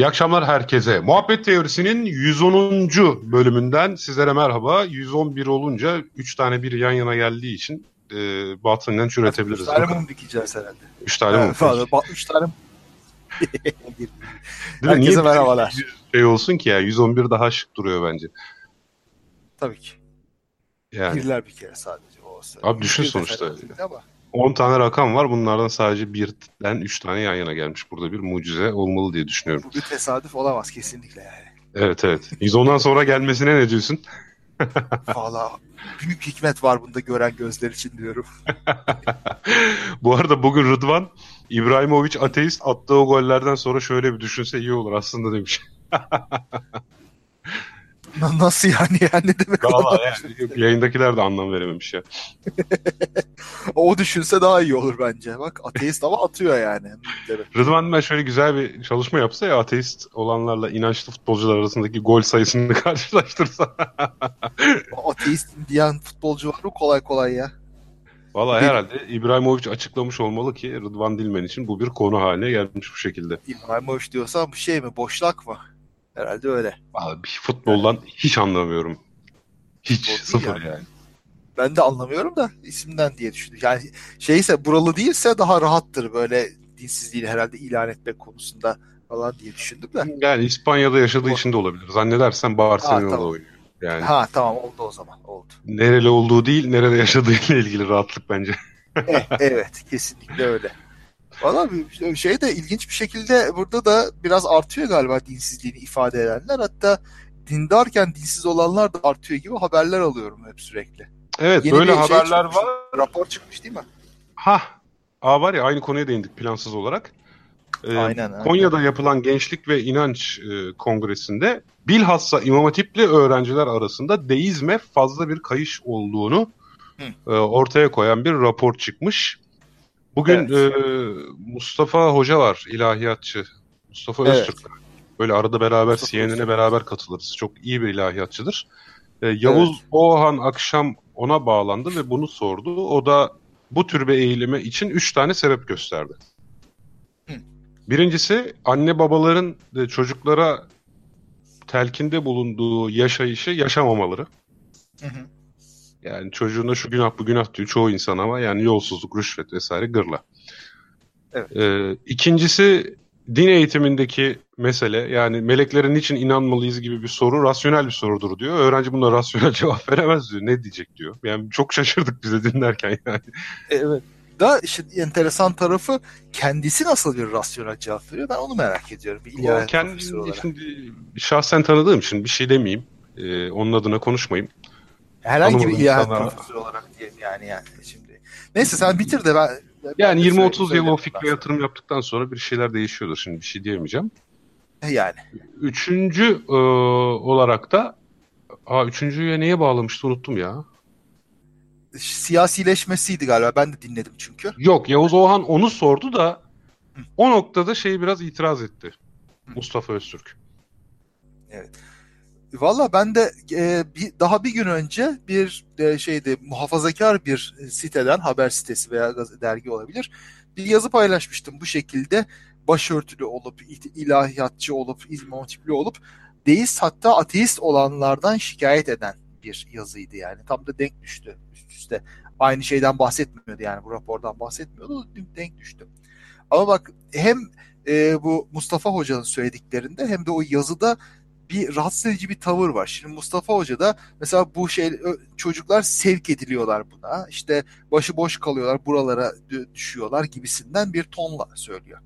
İyi akşamlar herkese. Muhabbet Teorisi'nin 110. bölümünden sizlere merhaba. 111 olunca 3 tane bir yan yana geldiği için e, batından üretebiliriz. 3 tane mum dikeceğiz herhalde. 3 tane mum. Falan, 3 tane mi? Herkese Niye merhabalar. Şey olsun ki ya 111 daha şık duruyor bence. Tabii ki. Yani Birler bir kere sadece. O Abi düşün sonuçta. Ama 10 tane rakam var. Bunlardan sadece birden 3 tane yan yana gelmiş. Burada bir mucize olmalı diye düşünüyorum. bu bir tesadüf olamaz kesinlikle yani. Evet evet. 110'dan sonra gelmesine ne diyorsun? Valla büyük hikmet var bunda gören gözler için diyorum. Bu arada bugün Rıdvan İbrahimovic ateist attığı o gollerden sonra şöyle bir düşünse iyi olur aslında demiş. Na- Nasıl yani yani ne demek Valla yani yayındakiler de anlam verememiş ya. O düşünse daha iyi olur bence. Bak ateist ama atıyor yani. Rıdvan ben şöyle güzel bir çalışma yapsa ya ateist olanlarla inançlı futbolcular arasındaki gol sayısını karşılaştırsa. Ateist diyen futbolcu var mı kolay kolay ya? Valla herhalde İbrahimovic açıklamış olmalı ki Rıdvan Dilmen için bu bir konu haline gelmiş bu şekilde. İbrahimovic diyorsan bu şey mi boşluk mı? Herhalde öyle. Abi futboldan hiç anlamıyorum. Hiç sıfır yani. yani. Ben de anlamıyorum da isimden diye düşündüm. Yani şeyse buralı değilse daha rahattır böyle dinsizliğini herhalde ilan etmek konusunda falan diye düşündüm de. Yani İspanya'da yaşadığı için de olabilir. Zannedersen Barcelona'da Ha, tamam. oynuyor. Yani Ha tamam oldu o zaman oldu. nereli olduğu değil, nerede yaşadığıyla ilgili rahatlık bence. Eh, evet kesinlikle öyle. Valla şey de ilginç bir şekilde burada da biraz artıyor galiba dinsizliğini ifade edenler. Hatta dindarken dinsiz olanlar da artıyor gibi haberler alıyorum hep sürekli. Evet, Yeni böyle şey haberler çıkmış. var. Rapor çıkmış değil mi? Ha, Aa var ya aynı konuya değindik plansız olarak. Ee, Aynen, aynen. Konya'da yapılan Gençlik ve İnanç e, Kongresi'nde bilhassa İmam Hatipli öğrenciler arasında deizme fazla bir kayış olduğunu e, ortaya koyan bir rapor çıkmış. Bugün Evet. e, Mustafa Hoca var, ilahiyatçı. Mustafa Evet. Öztürk. Böyle arada beraber CNN'e beraber katılırız. Çok iyi bir ilahiyatçıdır. E, Yavuz Oğan akşam ona bağlandı ve bunu sordu. O da bu tür bir eğilime için üç tane sebep gösterdi. Hı. Birincisi anne babaların çocuklara telkinde bulunduğu yaşayışı yaşamamaları. Hı hı. Yani çocuğuna şu günah bu günah diyor çoğu insan ama yani yolsuzluk, rüşvet vesaire gırla. Evet. Ee, ikincisi din eğitimindeki mesele yani meleklere niçin inanmalıyız gibi bir soru rasyonel bir sorudur diyor. Öğrenci buna rasyonel cevap veremez diyor. Ne diyecek diyor. Yani çok şaşırdık bize dinlerken yani. Evet. Da işte enteresan tarafı kendisi nasıl bir rasyonel cevap veriyor ben onu merak ediyorum. Bir kendi olarak. şimdi şahsen tanıdığım için bir şey demeyeyim. Ee, onun adına konuşmayayım. Herhangi bir insanlara- profesörü olarak diyelim yani yani şimdi. Neyse sen bitir de ben ben Yani de 20-30 yıl o fikre yatırım yaptıktan sonra bir şeyler değişiyordur. Şimdi bir şey diyemeyeceğim. Yani. Üçüncü e, olarak da Aa, üçüncüye neye bağlamıştı unuttum ya. Siyasileşmesiydi galiba. Ben de dinledim çünkü. Yok Yavuz Oğan onu sordu da o noktada şey biraz itiraz etti. Mustafa Öztürk. Valla ben de e, bir, daha bir gün önce bir e, şeyde muhafazakar bir siteden haber sitesi veya dergi olabilir. Bir yazı paylaşmıştım bu şekilde başörtülü olup il- ilahiyatçı olup Hatipli olup deist hatta ateist olanlardan şikayet eden bir yazıydı yani. Tam da denk düştü üst üste. Aynı şeyden bahsetmiyordu yani bu rapordan bahsetmiyordu. Denk düştü. Ama bak hem e, bu Mustafa Hoca'nın söylediklerinde hem de o yazıda bir rahatsız edici bir tavır var. Şimdi Mustafa Hoca da mesela bu şey çocuklar sevk ediliyorlar buna. İşte başıboş kalıyorlar, buralara dü- düşüyorlar gibisinden bir tonla söylüyor.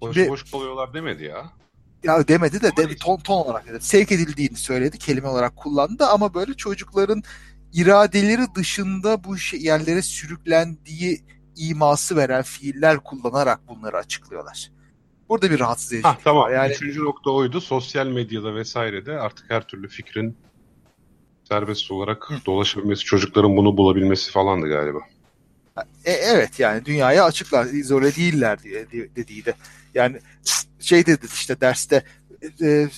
Boş Şimdi- boş kalıyorlar demedi ya. Ya demedi de, de ton, ton olarak dedi. Sevk edildiğini söyledi, kelime olarak kullandı ama böyle çocukların iradeleri dışında bu şey, yerlere sürüklendiği iması veren fiiller kullanarak bunları açıklıyorlar. Burada bir rahatsız edici. Ha tamam. Yani Üçüncü nokta oydu. Sosyal medyada vesairede artık her türlü fikrin serbest olarak dolaşabilmesi, çocukların bunu bulabilmesi falandı galiba. E, evet yani dünyaya açıklar, izole değiller diye diye- dediği de. Yani şey dedi işte derste e,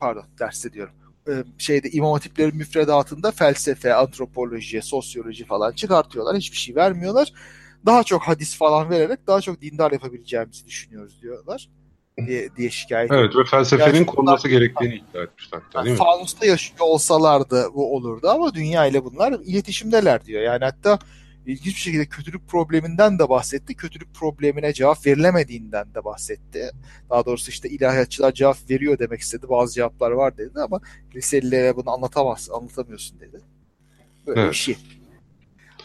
pardon derste diyorum. E, şeyde imam hatiplerin müfredatında felsefe, antropoloji, sosyoloji falan çıkartıyorlar. Hiçbir şey vermiyorlar. Daha çok hadis falan vererek daha çok dindar yapabileceğimizi düşünüyoruz diyorlar. diye, diye şikayet Evet ve felsefenin yani konulması gerektiğini iddia etmişler. Yani fanusta yaşıyor olsalardı bu olurdu ama dünya ile bunlar iletişimdeler diyor. Yani hatta ilginç bir şekilde kötülük probleminden de bahsetti. Kötülük problemine cevap verilemediğinden de bahsetti. Daha doğrusu işte ilahiyatçılar cevap veriyor demek istedi. Bazı cevaplar var dedi ama liselilere bunu anlatamaz, anlatamıyorsun dedi. Böyle evet. bir şey.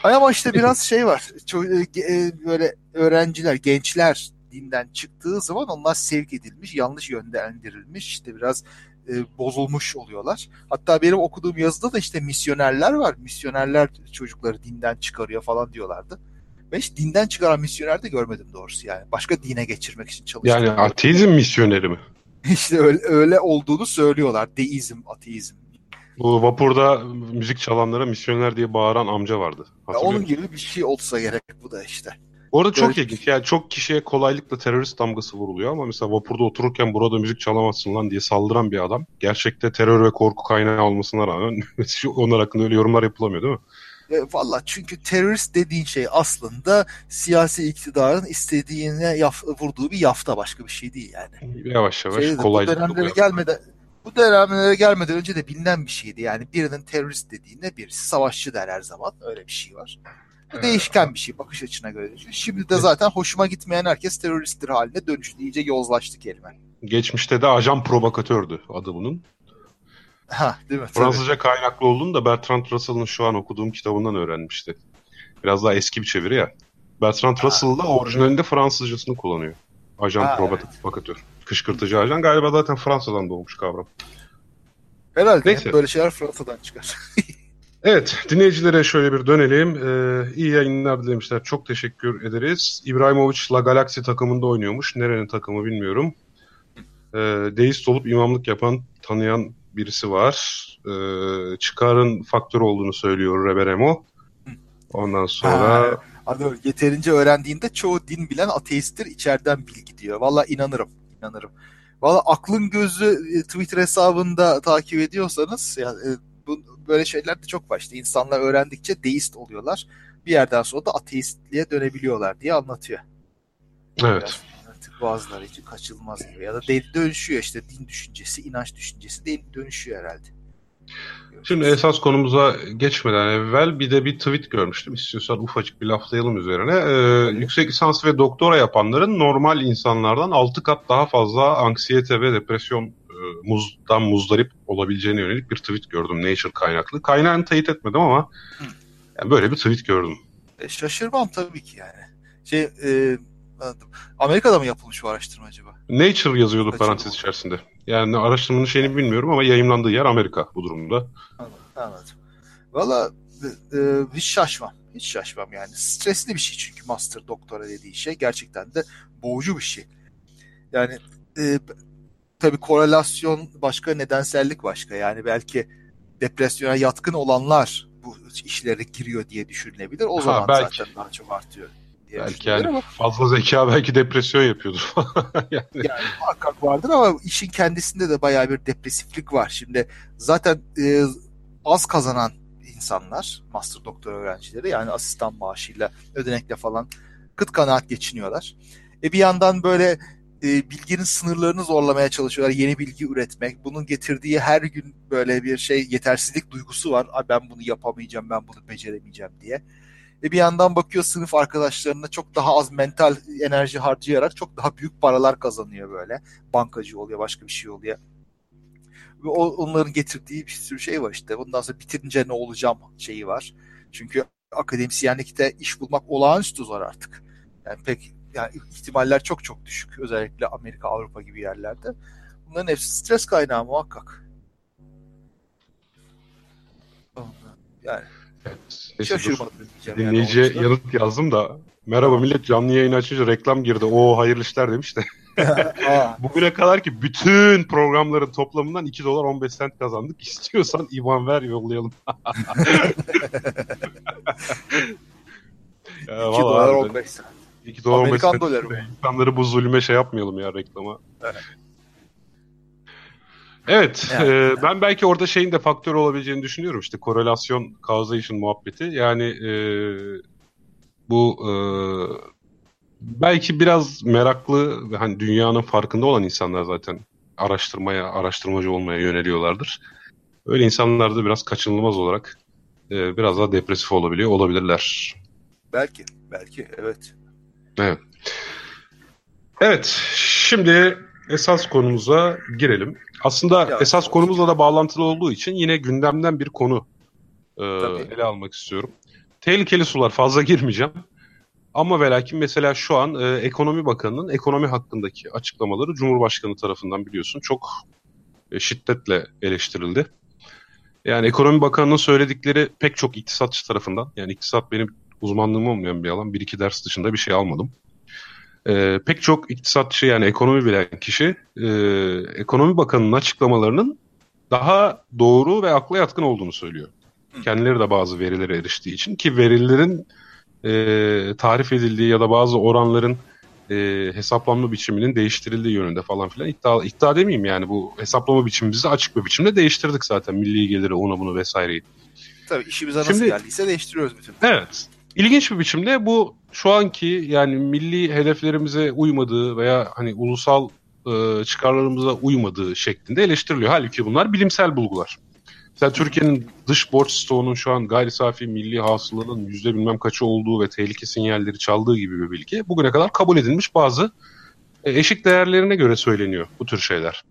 Ama işte biraz şey var. Çok, e, e, böyle öğrenciler, gençler dinden çıktığı zaman onlar sevk edilmiş, yanlış yönlendirilmiş, işte biraz e, bozulmuş oluyorlar. Hatta benim okuduğum yazıda da işte misyonerler var. Misyonerler çocukları dinden çıkarıyor falan diyorlardı. Ben hiç dinden çıkaran misyoner de görmedim doğrusu yani. Başka dine geçirmek için çalışıyor. Yani ateizm misyoneri mi? İşte öyle, öyle olduğunu söylüyorlar. Deizm, ateizm. Bu vapurda müzik çalanlara misyoner diye bağıran amca vardı. Ya onun gibi bir şey olsa gerek bu da işte. Bu arada çok ilginç. Yani çok kişiye kolaylıkla terörist damgası vuruluyor ama mesela vapurda otururken burada müzik çalamazsın lan diye saldıran bir adam. Gerçekte terör ve korku kaynağı olmasına rağmen onlar hakkında öyle yorumlar yapılamıyor değil mi? E, Valla çünkü terörist dediğin şey aslında siyasi iktidarın istediğine yaf, vurduğu bir yafta başka bir şey değil yani. Yavaş yavaş kolaylıkla. Bu dönemlere gelmeden bu dönemlere gelmeden önce de bilinen bir şeydi. Yani birinin terörist dediğinde birisi savaşçı der her zaman. Öyle bir şey var. Bu değişken bir şey bakış açına göre. Şimdi de zaten hoşuma gitmeyen herkes teröristtir haline dönüştü. İyice yozlaştı kelime. Geçmişte de ajan provokatördü adı bunun. Ha, değil mi? Fransızca Tabii. kaynaklı olduğunu da Bertrand Russell'ın şu an okuduğum kitabından öğrenmişti. Biraz daha eski bir çeviri ya. Bertrand Russell da orijinalinde Fransızcasını kullanıyor. Ajan ha, provokatör. Evet. Kışkırtıcı ajan. Galiba zaten Fransa'dan doğmuş kavram. Herhalde Neyse. böyle şeyler Fransa'dan çıkar. Evet, dinleyicilere şöyle bir dönelim. Ee, iyi yayınlar dilemişler. Çok teşekkür ederiz. İbrahimovic La Galaxy takımında oynuyormuş. Nerenin takımı bilmiyorum. Ee, deist olup imamlık yapan, tanıyan birisi var. Ee, çıkarın faktör olduğunu söylüyor Reberemo. Ondan sonra... Ha, yeterince öğrendiğinde çoğu din bilen ateisttir, içeriden bilgi diyor. Valla inanırım, inanırım. Valla aklın gözü e, Twitter hesabında takip ediyorsanız yani e, bu, böyle şeyler de çok var. İşte insanlar öğrendikçe deist oluyorlar. Bir yerden sonra da ateistliğe dönebiliyorlar diye anlatıyor. Evet. Biraz artık bazıları için kaçılmaz gibi. Ya da dönüşüyor işte din düşüncesi, inanç düşüncesi de dönüşüyor herhalde. Şimdi esas konumuza geçmeden evvel bir de bir tweet görmüştüm. İstiyorsan ufacık bir laflayalım üzerine. Ee, yüksek lisans ve doktora yapanların normal insanlardan 6 kat daha fazla anksiyete ve depresyon muzdan muzdarip olabileceğine yönelik bir tweet gördüm Nature kaynaklı. Kaynağını teyit etmedim ama yani böyle bir tweet gördüm. E, şaşırmam tabii ki yani. Şey e, Amerika'da mı yapılmış bu araştırma acaba? Nature yazıyordu Nature parantez içerisinde. Yani araştırmanın şeyini bilmiyorum ama yayınlandığı yer Amerika bu durumda. Anladım. anladım. Valla e, e, hiç şaşmam. Hiç şaşmam yani. Stresli bir şey çünkü master doktora dediği şey. Gerçekten de boğucu bir şey. Yani e, tabii korelasyon başka, nedensellik başka. Yani belki depresyona yatkın olanlar bu işlere giriyor diye düşünülebilir. O ha, zaman belki. zaten daha çok artıyor. Diye belki yani ama, fazla zeka belki depresyon yapıyordur yani. yani muhakkak vardır ama işin kendisinde de bayağı bir depresiflik var. Şimdi zaten e, az kazanan insanlar, master doktor öğrencileri yani asistan maaşıyla, ödenekle falan kıt kanaat geçiniyorlar. E bir yandan böyle e, bilginin sınırlarını zorlamaya çalışıyorlar. Yeni bilgi üretmek. Bunun getirdiği her gün böyle bir şey yetersizlik duygusu var. Ay ben bunu yapamayacağım, ben bunu beceremeyeceğim diye. Ve bir yandan bakıyor sınıf arkadaşlarına çok daha az mental enerji harcayarak çok daha büyük paralar kazanıyor böyle. Bankacı oluyor, başka bir şey oluyor. Ve o, onların getirdiği bir sürü şey var işte. Bundan sonra bitirince ne olacağım şeyi var. Çünkü akademisyenlikte iş bulmak olağanüstü zor artık. Yani pek yani ihtimaller çok çok düşük. Özellikle Amerika, Avrupa gibi yerlerde. Bunların hepsi stres kaynağı muhakkak. Yani şaşırmadım Dinleyiciye yani yanıt yazdım da merhaba millet canlı yayın açınca reklam girdi. O hayırlı işler demiş de. Bugüne kadar ki bütün programların toplamından 2 dolar 15 sent kazandık. İstiyorsan IBAN ver yollayalım. 2 dolar 15 sent. 2 dolar Amerikan doları mı? İnsanları bu zulüme şey yapmayalım ya reklama. Evet. Evet, yani, e, ben belki orada şeyin de faktör olabileceğini düşünüyorum. İşte korelasyon, causation muhabbeti. Yani e, bu e, belki biraz meraklı ve hani dünyanın farkında olan insanlar zaten araştırmaya, araştırmacı olmaya yöneliyorlardır. Öyle insanlar da biraz kaçınılmaz olarak e, biraz daha depresif olabiliyor, olabilirler. Belki, belki evet. Evet. Evet, şimdi esas konumuza girelim. Aslında ya, esas konumuzla da bağlantılı olduğu için yine gündemden bir konu e, ele almak istiyorum. Tehlikeli sular fazla girmeyeceğim. Ama ve lakin mesela şu an e, Ekonomi Bakanı'nın ekonomi hakkındaki açıklamaları Cumhurbaşkanı tarafından biliyorsun çok e, şiddetle eleştirildi. Yani Ekonomi Bakanı'nın söyledikleri pek çok iktisatçı tarafından, yani iktisat benim uzmanlığım olmayan bir alan, bir iki ders dışında bir şey almadım. E, pek çok iktisatçı yani ekonomi bilen kişi e, Ekonomi Bakanı'nın açıklamalarının daha doğru ve akla yatkın olduğunu söylüyor. Kendileri de bazı verilere eriştiği için ki verilerin e, tarif edildiği ya da bazı oranların e, hesaplanma biçiminin değiştirildiği yönünde falan filan iddia, iddia demeyeyim yani bu hesaplama biçimimizi açık bir biçimde değiştirdik zaten milli geliri ona bunu vesaireyi. Tabii işimize nasıl Şimdi, geldiyse değiştiriyoruz bütün. Evet. İlginç bir biçimde bu şu anki yani milli hedeflerimize uymadığı veya hani ulusal e, çıkarlarımıza uymadığı şeklinde eleştiriliyor. Halbuki bunlar bilimsel bulgular. Mesela Türkiye'nin dış borç stoğunun şu an gayri safi milli hasılanın yüzde bilmem kaçı olduğu ve tehlike sinyalleri çaldığı gibi bir bilgi bugüne kadar kabul edilmiş bazı e, eşik değerlerine göre söyleniyor bu tür şeyler.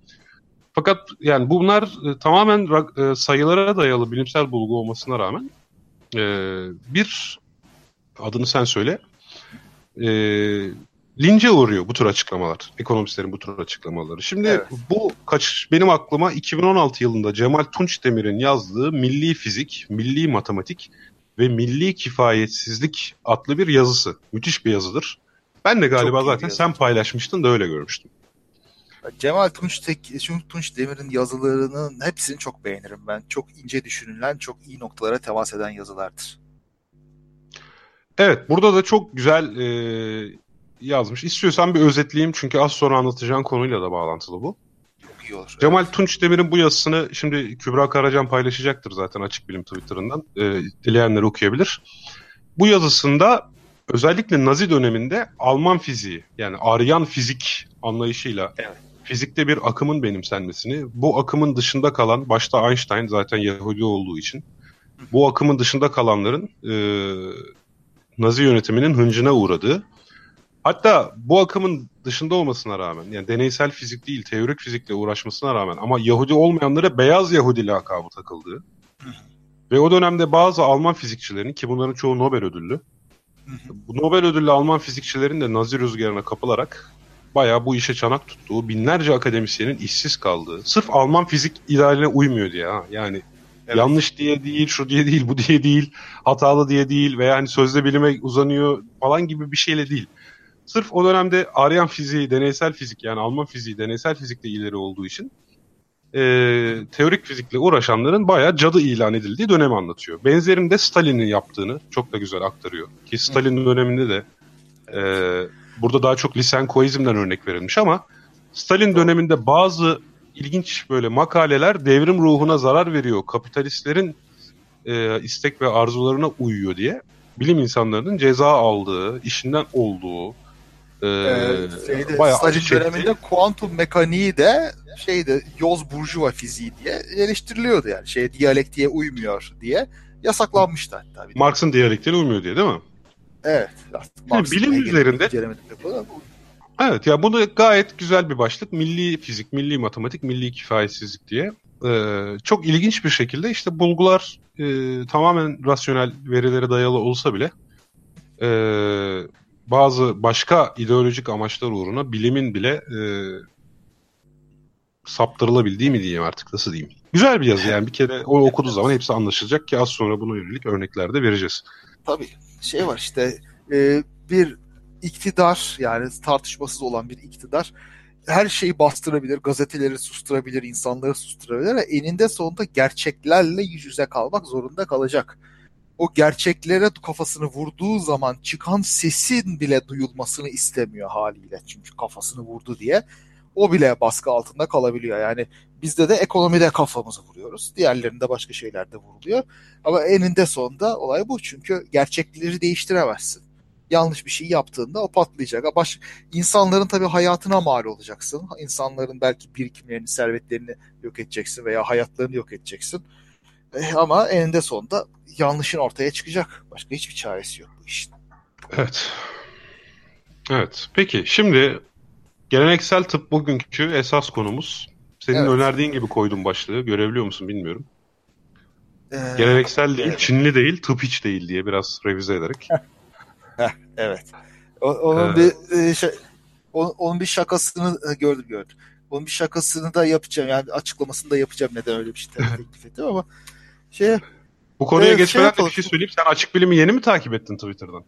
Fakat yani bunlar e, tamamen e, sayılara dayalı bilimsel bulgu olmasına rağmen bir adını sen söyle lince uğruyor bu tür açıklamalar. Ekonomistlerin bu tür açıklamaları. Şimdi evet. bu kaç benim aklıma 2016 yılında Cemal Tunç Demir'in yazdığı Milli Fizik, Milli Matematik ve Milli Kifayetsizlik adlı bir yazısı. Müthiş bir yazıdır. Ben de galiba zaten sen paylaşmıştın da öyle görmüştüm. Cemal Tunç, Tek, Tunç Demir'in yazılarının hepsini çok beğenirim ben. Çok ince düşünülen, çok iyi noktalara temas eden yazılardır. Evet, burada da çok güzel e, yazmış. İstiyorsan bir özetleyeyim çünkü az sonra anlatacağın konuyla da bağlantılı bu. Çok iyi olur. Cemal evet. Tunç Demir'in bu yazısını şimdi Kübra Karacan paylaşacaktır zaten Açık Bilim Twitter'ından. E, dileyenler okuyabilir. Bu yazısında özellikle Nazi döneminde Alman fiziği yani Aryan fizik anlayışıyla evet. fizikte bir akımın benimsenmesini, bu akımın dışında kalan başta Einstein zaten Yahudi olduğu için bu akımın dışında kalanların e, Nazi yönetiminin hıncına uğradığı Hatta bu akımın dışında olmasına rağmen yani deneysel fizik değil teorik fizikle uğraşmasına rağmen ama Yahudi olmayanlara beyaz Yahudi lakabı takıldığı ve o dönemde bazı Alman fizikçilerin ki bunların çoğu Nobel ödüllü bu Nobel ödüllü Alman fizikçilerin de Nazi rüzgarına kapılarak bayağı bu işe çanak tuttuğu binlerce akademisyenin işsiz kaldığı sırf Alman fizik idealine uymuyor diye ha yani Evet. Yanlış diye değil, şu diye değil, bu diye değil, hatalı diye değil veya hani sözde bilime uzanıyor falan gibi bir şeyle değil. Sırf o dönemde Aryan fiziği, deneysel fizik yani Alman fiziği, deneysel fizikle ileri olduğu için e, teorik fizikle uğraşanların bayağı cadı ilan edildiği dönemi anlatıyor. Benzerini de Stalin'in yaptığını çok da güzel aktarıyor. Ki Stalin döneminde de e, burada daha çok Lisenkoizm'den örnek verilmiş ama Stalin döneminde bazı ilginç böyle makaleler devrim ruhuna zarar veriyor. Kapitalistlerin e, istek ve arzularına uyuyor diye bilim insanlarının ceza aldığı, işinden olduğu, ee, ee, şeyde, Stalin döneminde kuantum mekaniği de şeyde yoz burjuva fiziği diye eleştiriliyordu yani. Şey diyalektiğe uymuyor diye yasaklanmıştı hatta. Marx'ın diyalektiğine uymuyor diye değil mi? Evet. Yani bilim üzerinde Evet ya bu da gayet güzel bir başlık. Milli fizik, milli matematik, milli kifayetsizlik diye. Ee, çok ilginç bir şekilde işte bulgular e, tamamen rasyonel verilere dayalı olsa bile e, bazı başka ideolojik amaçlar uğruna bilimin bile e, saptırılabildiği mi diyeyim artık nasıl diyeyim. Güzel bir yazı yani bir kere o okuduğu zaman hepsi anlaşılacak ki az sonra buna yönelik örnekler vereceğiz. Tabii şey var işte e, bir iktidar yani tartışmasız olan bir iktidar her şeyi bastırabilir, gazeteleri susturabilir, insanları susturabilir ve eninde sonunda gerçeklerle yüz yüze kalmak zorunda kalacak o gerçeklere kafasını vurduğu zaman çıkan sesin bile duyulmasını istemiyor haliyle. Çünkü kafasını vurdu diye. O bile baskı altında kalabiliyor. Yani bizde de ekonomide kafamızı vuruyoruz. Diğerlerinde başka şeylerde vuruluyor. Ama eninde sonunda olay bu. Çünkü gerçekleri değiştiremezsin. Yanlış bir şey yaptığında o patlayacak. Baş, insanların tabii hayatına mal olacaksın. İnsanların belki birikimlerini, servetlerini yok edeceksin veya hayatlarını yok edeceksin. E, ama eninde sonunda yanlışın ortaya çıkacak. Başka hiçbir çaresi yok bu işin. Evet. Evet. Peki şimdi geleneksel tıp bugünkü esas konumuz. Senin evet. önerdiğin gibi koydum başlığı. Görebiliyor musun bilmiyorum. Ee, geleneksel değil, evet. Çinli değil, tıp hiç değil diye biraz revize ederek. evet. O, onun ee, bir şey, onun, onun bir şakasını e, gördüm gördüm. Onun bir şakasını da yapacağım. Yani açıklamasını da yapacağım neden öyle bir şey teklif ettim ama şey bu konuya e, geçmeden şey de bir şey söyleyeyim. Sen açık bilimi yeni mi takip ettin Twitter'dan?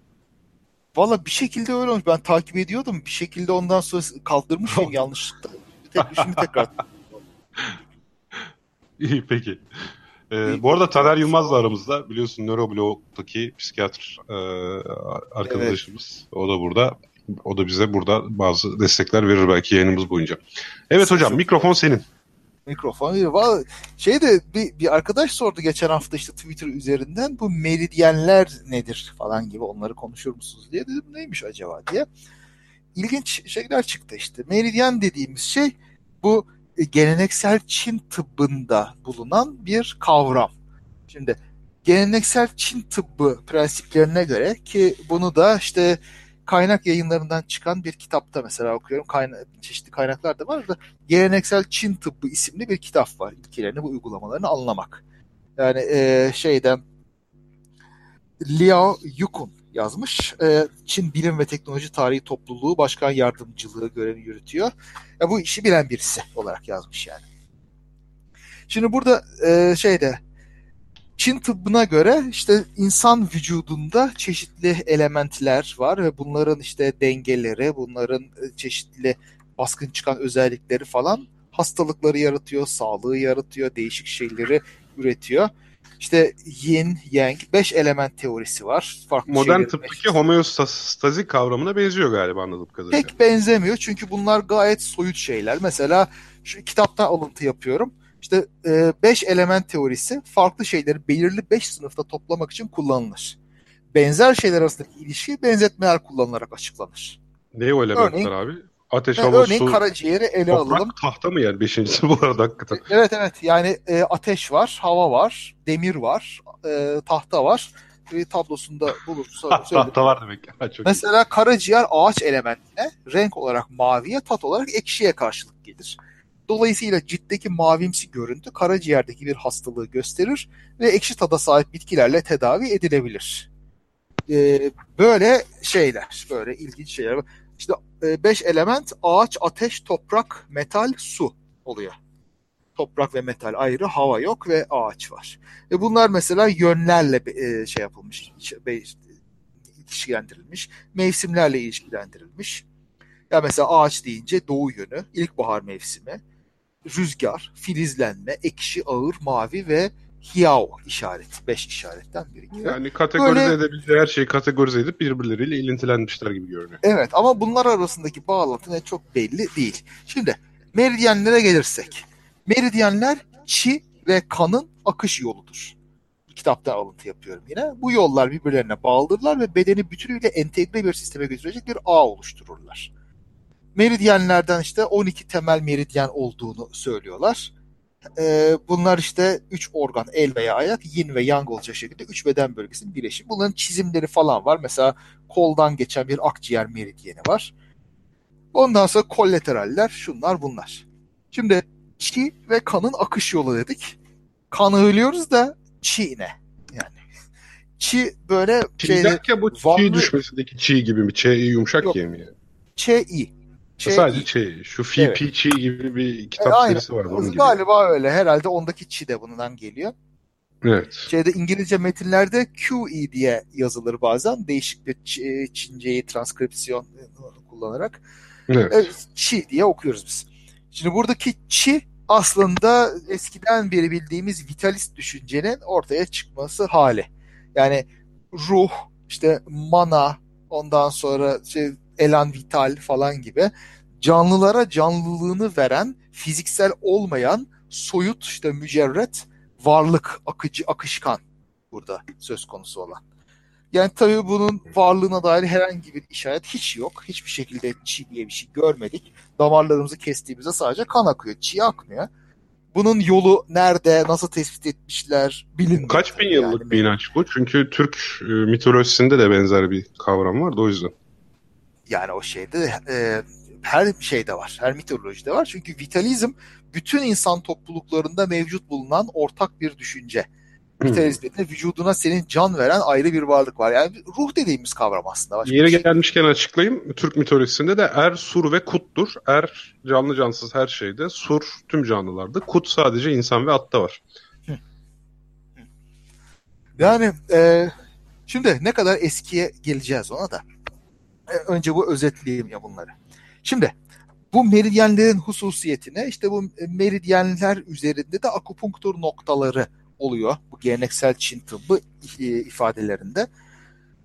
Valla bir şekilde öyle olmuş. Ben takip ediyordum. Bir şekilde ondan sonra kaldırmışım yanlışlıkla. Tek, şimdi tekrar. İyi peki. Ee, bu arada Taner Yılmaz da aramızda. Biliyorsun Nöroblog'daki psikiyatr e, arkadaşımız. Evet. O da burada. O da bize burada bazı destekler verir belki yayınımız boyunca. Evet hocam Çok mikrofon senin. Mikrofon değil. Şey de bir, bir arkadaş sordu geçen hafta işte Twitter üzerinden bu meridyenler nedir falan gibi onları konuşur musunuz diye dedim neymiş acaba diye. İlginç şeyler çıktı işte. Meridyen dediğimiz şey bu geleneksel Çin tıbbında bulunan bir kavram. Şimdi geleneksel Çin tıbbı prensiplerine göre ki bunu da işte kaynak yayınlarından çıkan bir kitapta mesela okuyorum. Kayna çeşitli kaynaklar da var da Geleneksel Çin Tıbbı isimli bir kitap var. İlkelerini ve uygulamalarını anlamak. Yani e, şeyden Liao Yukun yazmış. E, Çin Bilim ve Teknoloji Tarihi Topluluğu Başkan Yardımcılığı görevi yürütüyor. Ya bu işi bilen birisi olarak yazmış yani. Şimdi burada e, şeyde Çin tıbbına göre işte insan vücudunda çeşitli elementler var ve bunların işte dengeleri, bunların e, çeşitli baskın çıkan özellikleri falan hastalıkları yaratıyor, sağlığı yaratıyor, değişik şeyleri üretiyor. İşte yin, yang, beş element teorisi var. Farklı Modern tıptaki homeostazi kavramına benziyor galiba anladığım kadarıyla. Pek benzemiyor çünkü bunlar gayet soyut şeyler. Mesela şu kitaptan alıntı yapıyorum. İşte e, beş element teorisi farklı şeyleri belirli beş sınıfta toplamak için kullanılır. Benzer şeyler arasındaki ilişki benzetmeler kullanılarak açıklanır. Ne o elementler örneğin, abi? Ateş, hava, örneğin su, karaciğeri ele toprak, alalım. tahta mı yani beşincisi bu arada hakikaten? Evet evet yani e, ateş var, hava var, demir var, e, tahta var. Bir tablosunda bulursa tahta var demek. Ha, çok Mesela iyi. karaciğer ağaç elementine renk olarak maviye, tat olarak ekşiye karşılık gelir. Dolayısıyla ciltteki mavimsi görüntü karaciğerdeki bir hastalığı gösterir ve ekşi tada sahip bitkilerle tedavi edilebilir. Ee, böyle şeyler, böyle ilginç şeyler. İşte e, beş element ağaç, ateş, toprak, metal, su oluyor. Toprak ve metal ayrı, hava yok ve ağaç var. Ve bunlar mesela yönlerle e, şey yapılmış, ilişkilendirilmiş, mevsimlerle ilişkilendirilmiş. Ya mesela ağaç deyince doğu yönü, ilkbahar mevsimi, rüzgar, filizlenme, ekşi, ağır, mavi ve Hiao işareti. Beş işaretten biri. Yani kategorize Böyle, edebildiği her şeyi kategorize edip birbirleriyle ilintilenmişler gibi görünüyor. Evet ama bunlar arasındaki bağlantı ne çok belli değil. Şimdi meridyenlere gelirsek. Meridyenler çi ve kanın akış yoludur. Kitaptan alıntı yapıyorum yine. Bu yollar birbirlerine bağlıdırlar ve bedeni bütünüyle entegre bir sisteme götürecek bir ağ oluştururlar meridyenlerden işte 12 temel meridyen olduğunu söylüyorlar. Ee, bunlar işte 3 organ, el veya ayak, yin ve yang olacak şekilde 3 beden bölgesinin birleşimi. Bunların çizimleri falan var. Mesela koldan geçen bir akciğer meridyeni var. Ondan sonra kollateraller, şunlar bunlar. Şimdi çi ve kanın akış yolu dedik. Kanı ölüyoruz da çi ne? Yani çi böyle çi şeyde, derken bu çi düşmesindeki çi gibi mi? Çi yumuşak Yok. mi? Çi şey, Sadece şey, şu FPC evet. gibi bir kitap e, serisi var. Onun Galiba gibi. öyle. Herhalde ondaki Çi de bundan geliyor. Evet. Şeyde İngilizce metinlerde QE diye yazılır bazen. Değişik bir Çinceyi transkripsiyon kullanarak. Evet. E, Çi diye okuyoruz biz. Şimdi buradaki Çi aslında eskiden beri bildiğimiz vitalist düşüncenin ortaya çıkması hali. Yani ruh, işte mana, ondan sonra şey, elan vital falan gibi canlılara canlılığını veren fiziksel olmayan soyut işte mücerret varlık akıcı akışkan burada söz konusu olan. Yani tabii bunun varlığına dair herhangi bir işaret hiç yok. Hiçbir şekilde çi diye bir şey görmedik. Damarlarımızı kestiğimizde sadece kan akıyor. Çi akmıyor. Bunun yolu nerede, nasıl tespit etmişler bilinmiyor. Kaç bin yıllık yani. bir inanç bu? Çünkü Türk e, mitolojisinde de benzer bir kavram vardı o yüzden. Yani o şeyde e, her şeyde var. Her mitolojide var. Çünkü vitalizm bütün insan topluluklarında mevcut bulunan ortak bir düşünce. Vitalizmde vücuduna senin can veren ayrı bir varlık var. Yani ruh dediğimiz kavram aslında. Başka Yeri şey. gelmişken açıklayayım. Türk mitolojisinde de er, sur ve kuttur. Er canlı cansız her şeyde. Sur tüm canlılarda. Kut sadece insan ve atta var. Yani e, şimdi ne kadar eskiye geleceğiz ona da. E, önce bu özetleyeyim ya bunları. Şimdi bu meridyenlerin hususiyetine işte bu meridyenler üzerinde de akupunktur noktaları oluyor. Bu geleneksel Çin tıbbı ifadelerinde.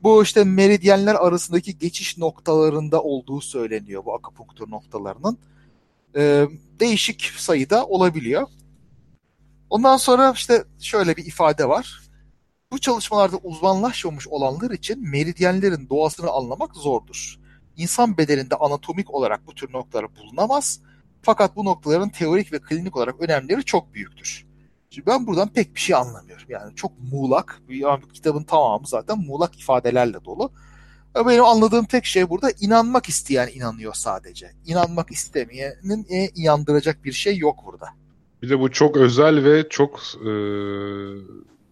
Bu işte meridyenler arasındaki geçiş noktalarında olduğu söyleniyor bu akupunktur noktalarının. Ee, değişik sayıda olabiliyor. Ondan sonra işte şöyle bir ifade var. Bu çalışmalarda uzmanlaşmamış olanlar için meridyenlerin doğasını anlamak zordur. İnsan bedeninde anatomik olarak bu tür noktalar bulunamaz. Fakat bu noktaların teorik ve klinik olarak önemleri çok büyüktür. Şimdi ben buradan pek bir şey anlamıyorum. Yani çok muğlak. Yani kitabın tamamı zaten muğlak ifadelerle dolu. Benim anladığım tek şey burada inanmak isteyen inanıyor sadece. İnanmak istemeyenin e, inandıracak bir şey yok burada. Bir de bu çok özel ve çok e,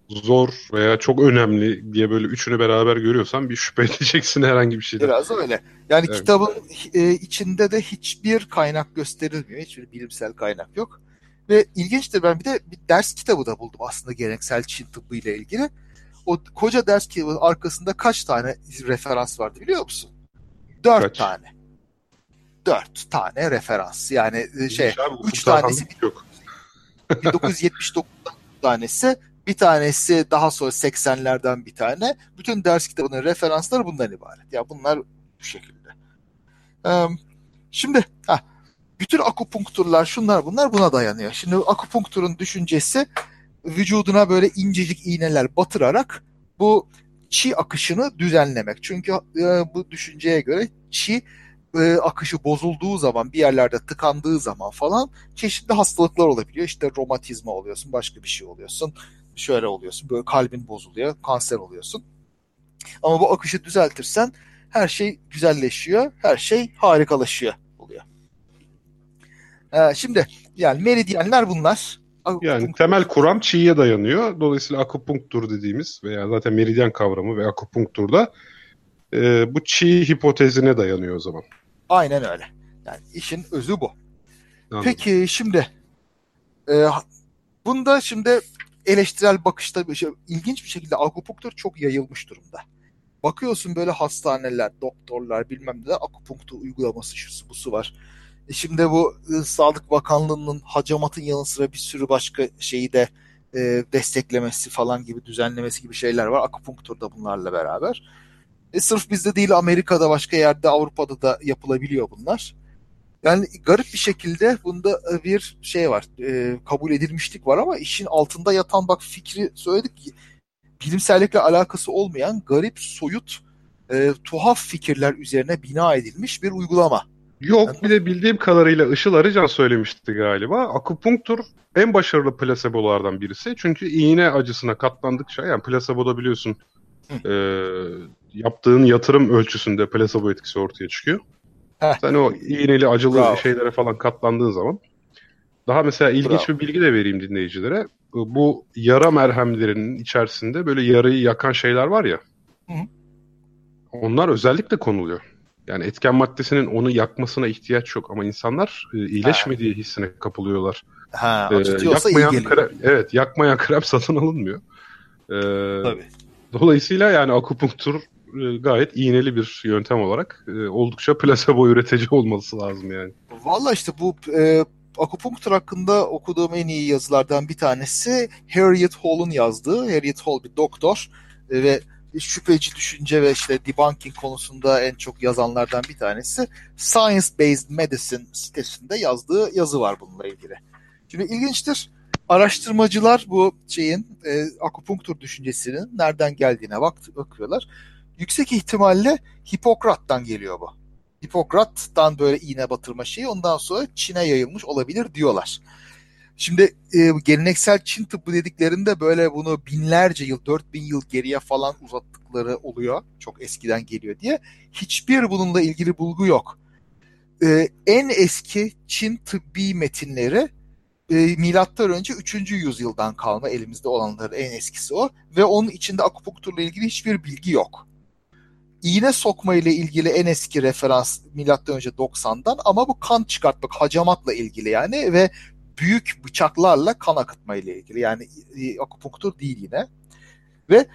zor veya çok önemli diye böyle üçünü beraber görüyorsan bir şüphe edeceksin herhangi bir şeyden. Biraz öyle. Yani evet. kitabın e, içinde de hiçbir kaynak gösterilmiyor. Hiçbir bilimsel kaynak yok. Ve ilginçtir ben bir de bir ders kitabı da buldum aslında geleneksel Çin tıbbı ile ilgili. O koca ders kitabının arkasında kaç tane referans vardı biliyor musun? Dört kaç? tane. Dört tane referans. Yani e, şey, abi, üç tanesi yok. 1979 tanesi, bir tanesi daha sonra 80'lerden bir tane. Bütün ders kitabının referansları bundan ibaret. Ya bunlar bu şekilde. Şimdi ha, bütün akupunkturlar şunlar bunlar buna dayanıyor. Şimdi akupunkturun düşüncesi vücuduna böyle incecik iğneler batırarak bu çi akışını düzenlemek. Çünkü e, bu düşünceye göre çi e, akışı bozulduğu zaman bir yerlerde tıkandığı zaman falan çeşitli hastalıklar olabiliyor. İşte romatizma oluyorsun, başka bir şey oluyorsun. Şöyle oluyorsun, böyle kalbin bozuluyor, kanser oluyorsun. Ama bu akışı düzeltirsen her şey güzelleşiyor, her şey harikalaşıyor. Ee, şimdi yani meridyenler bunlar. Yani temel kuram çiğye dayanıyor. Dolayısıyla akupunktur dediğimiz veya zaten meridyen kavramı ve akupunkturda e, bu çi hipotezine dayanıyor o zaman. Aynen öyle. Yani işin özü bu. Anladım. Peki şimdi e, bunda şimdi eleştirel bakışta şey, ilginç bir şekilde akupunktur çok yayılmış durumda. Bakıyorsun böyle hastaneler, doktorlar bilmem ne akupunktur uygulaması şusu busu var. E şimdi bu e, Sağlık Bakanlığı'nın hacamatın yanı sıra bir sürü başka şeyi de e, desteklemesi falan gibi düzenlemesi gibi şeyler var. Akupunktur da bunlarla beraber. E, sırf bizde değil Amerika'da başka yerde Avrupa'da da yapılabiliyor bunlar. Yani garip bir şekilde bunda e, bir şey var. E, kabul edilmişlik var ama işin altında yatan bak fikri söyledik ki bilimsellikle alakası olmayan garip, soyut, e, tuhaf fikirler üzerine bina edilmiş bir uygulama. Yok bir de bildiğim kadarıyla Işıl Arıcan söylemişti galiba. Akupunktur en başarılı plasebolardan birisi. Çünkü iğne acısına katlandıkça yani plaseboda biliyorsun e, yaptığın yatırım ölçüsünde plasebo etkisi ortaya çıkıyor. Heh. Sen o iğneli acılı Bravo. şeylere falan katlandığın zaman daha mesela ilginç Bravo. bir bilgi de vereyim dinleyicilere. Bu yara merhemlerinin içerisinde böyle yarayı yakan şeyler var ya. Hı. Onlar özellikle konuluyor. Yani etken maddesinin onu yakmasına ihtiyaç yok ama insanlar e, iyileşmediği ha. hissine kapılıyorlar. Ha, e, yakmayan iyi krem, evet, yakmayan krem satın alınmıyor. E, Tabii. Dolayısıyla yani akupunktur gayet iğneli bir yöntem olarak e, oldukça plasebo üretici olması lazım yani. Valla işte bu e, akupunktur hakkında okuduğum en iyi yazılardan bir tanesi Harriet Hall'un yazdığı. Harriet Hall bir doktor e, ve şüpheci düşünce ve işte debunking konusunda en çok yazanlardan bir tanesi Science Based Medicine sitesinde yazdığı yazı var bununla ilgili. Şimdi ilginçtir. Araştırmacılar bu şeyin e, akupunktur düşüncesinin nereden geldiğine bak, bakıyorlar. Yüksek ihtimalle Hipokrat'tan geliyor bu. Hipokrat'tan böyle iğne batırma şeyi ondan sonra Çin'e yayılmış olabilir diyorlar. Şimdi e, geleneksel Çin tıbbı dediklerinde böyle bunu binlerce yıl, 4000 yıl geriye falan uzattıkları oluyor. Çok eskiden geliyor diye. Hiçbir bununla ilgili bulgu yok. E, en eski Çin tıbbi metinleri e, milattan önce 3. yüzyıldan kalma elimizde olanların en eskisi o ve onun içinde akupunkturla ilgili hiçbir bilgi yok. İğne sokma ile ilgili en eski referans milattan önce 90'dan ama bu kan çıkartmak hacamatla ilgili yani ve büyük bıçaklarla kan akıtma ile ilgili. Yani e, akupunktur değil yine. Ve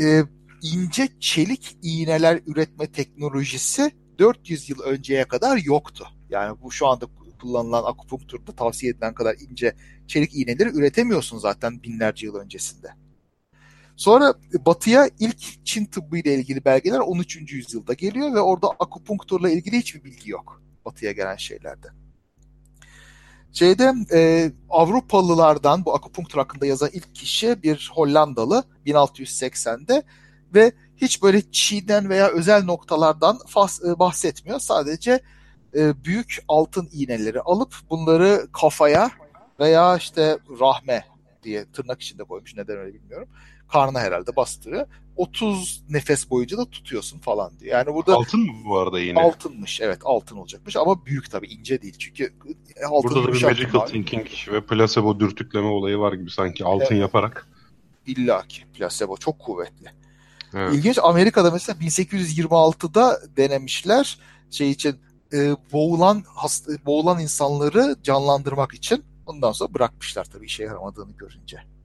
e, ince çelik iğneler üretme teknolojisi 400 yıl önceye kadar yoktu. Yani bu şu anda kullanılan akupunkturda tavsiye edilen kadar ince çelik iğneleri üretemiyorsun zaten binlerce yıl öncesinde. Sonra batıya ilk Çin tıbbı ile ilgili belgeler 13. yüzyılda geliyor ve orada akupunkturla ilgili hiçbir bilgi yok batıya gelen şeylerde. Şeyde e, Avrupalılardan bu akupunktur hakkında yazan ilk kişi bir Hollandalı 1680'de ve hiç böyle çiğden veya özel noktalardan fas, e, bahsetmiyor. Sadece e, büyük altın iğneleri alıp bunları kafaya veya işte rahme diye tırnak içinde koymuş neden öyle bilmiyorum. Karnına herhalde bastırıyor. 30 nefes boyunca da tutuyorsun falan diyor. Yani burada altın mı bu arada yine? Altınmış evet altın olacakmış ama büyük tabii ince değil çünkü altın Burada da bir magical abi. thinking ve placebo dürtükleme olayı var gibi sanki altın evet. yaparak. İlla ki placebo çok kuvvetli. Evet. İlginç Amerika'da mesela 1826'da denemişler şey için e, boğulan hasta, boğulan insanları canlandırmak için ondan sonra bırakmışlar tabii işe yaramadığını görünce.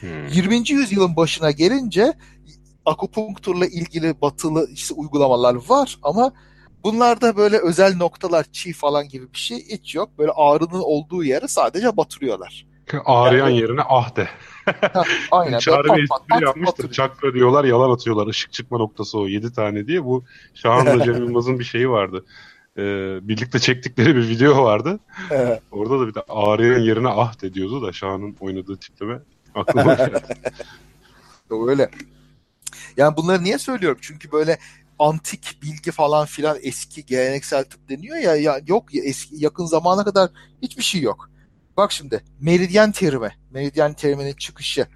Hmm. 20. yüzyılın başına gelince akupunkturla ilgili batılı işte uygulamalar var ama bunlarda böyle özel noktalar çiğ falan gibi bir şey hiç yok. Böyle ağrının olduğu yere sadece batırıyorlar. Ağrıyan yani, yerine ah de. ha, aynen. Çağrı bir espri yapmıştır. Çakra diyorlar yalan atıyorlar. Işık çıkma noktası o 7 tane diye. Bu Şahan'la Cem Yılmaz'ın bir şeyi vardı. Ee, birlikte çektikleri bir video vardı. Evet. Orada da bir de ağrıyan yerine ah de diyordu da Şahan'ın oynadığı tipleme aklıma geldi. Öyle. Yani bunları niye söylüyorum? Çünkü böyle antik bilgi falan filan eski geleneksel tıp deniyor ya, ya yok ya eski yakın zamana kadar hiçbir şey yok. Bak şimdi meridyen terimi, meridyen teriminin çıkışı.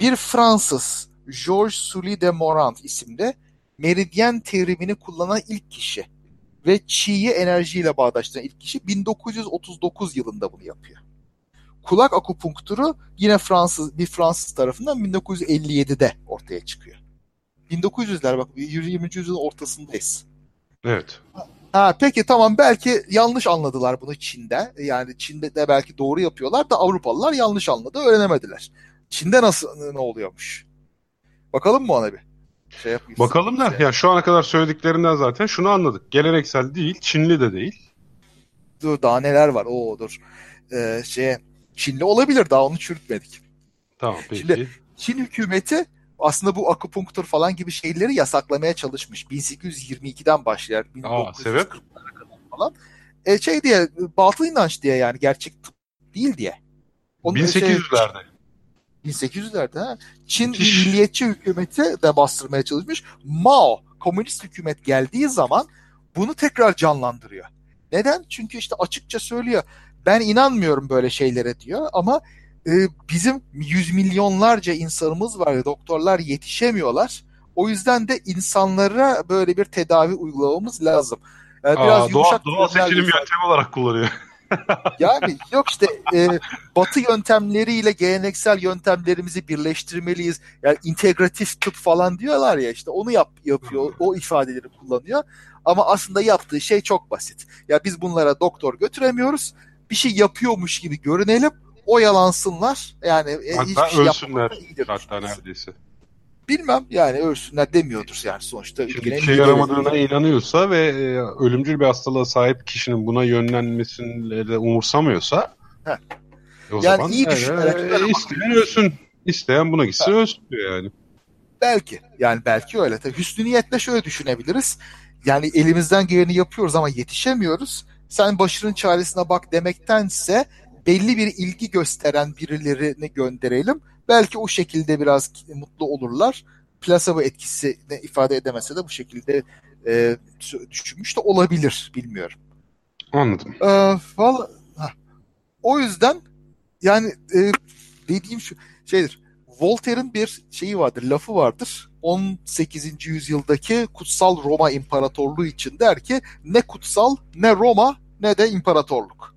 Bir Fransız Georges Sully de Morand isimli meridyen terimini kullanan ilk kişi ve çiğyi enerjiyle bağdaştıran ilk kişi 1939 yılında bunu yapıyor. Kulak akupunkturu yine Fransız bir Fransız tarafından 1957'de ortaya çıkıyor. 1900'ler bak 20. yüzyılın ortasındayız. Evet. Ha, peki tamam belki yanlış anladılar bunu Çin'de. Yani Çin'de de belki doğru yapıyorlar da Avrupalılar yanlış anladı öğrenemediler. Çin'de nasıl ne oluyormuş? Bakalım mı ona bir? Şey yapayım. Bakalım da şey. ya şu ana kadar söylediklerinden zaten şunu anladık. Geleneksel değil, Çinli de değil. Dur daha neler var? Oo dur. Ee, şey Çinli olabilir daha onu çürütmedik. Tamam peki. Şimdi Çin hükümeti aslında bu akupunktur falan gibi şeyleri yasaklamaya çalışmış. 1822'den başlayarak 1940'lara kadar falan. E, şey diye batıl inanç diye yani gerçek tıp değil diye. 1800'lerde. Şey, 1800'lerde ha. Çin Müthiş. milliyetçi hükümeti de bastırmaya çalışmış. Mao komünist hükümet geldiği zaman bunu tekrar canlandırıyor. Neden? Çünkü işte açıkça söylüyor. Ben inanmıyorum böyle şeylere diyor ama e, bizim yüz milyonlarca insanımız var ve doktorlar yetişemiyorlar. O yüzden de insanlara böyle bir tedavi uygulamamız lazım. Yani biraz Aa, yumuşak doğal, doğal seçilim yöntemi olarak kullanıyor. yani yok işte e, batı yöntemleriyle geleneksel yöntemlerimizi birleştirmeliyiz. Yani integratif tıp falan diyorlar ya işte onu yap yapıyor. O ifadeleri kullanıyor. Ama aslında yaptığı şey çok basit. Ya biz bunlara doktor götüremiyoruz. Bir şey yapıyormuş gibi görünelim oyalansınlar. Yani e, hatta hiçbir şey ölsünler hatta neredeyse. Bilmem yani ölsünler demiyordur yani sonuçta. Şimdi işe yaramadığına inanıyorsa ve e, ölümcül bir hastalığa sahip kişinin buna yönlenmesini de umursamıyorsa Heh. E, o yani zaman iyi düşünerek e, isteyen ölsün. İsteyen buna gitsin ha. ölsün diyor yani. Belki. Yani belki öyle. Tabii hüsnü niyetle şöyle düşünebiliriz. Yani elimizden geleni yapıyoruz ama yetişemiyoruz. Sen başının çaresine bak demektense belli bir ilgi gösteren birilerini gönderelim. Belki o şekilde biraz mutlu olurlar. Plasebo etkisini ifade edemese de bu şekilde e, düşünmüş de olabilir. Bilmiyorum. Anladım. Ee, vallahi, o yüzden yani e, dediğim şu şeydir. Voltaire'in bir şeyi vardır, lafı vardır. 18. yüzyıldaki kutsal Roma İmparatorluğu için der ki ne kutsal ne Roma ne de imparatorluk.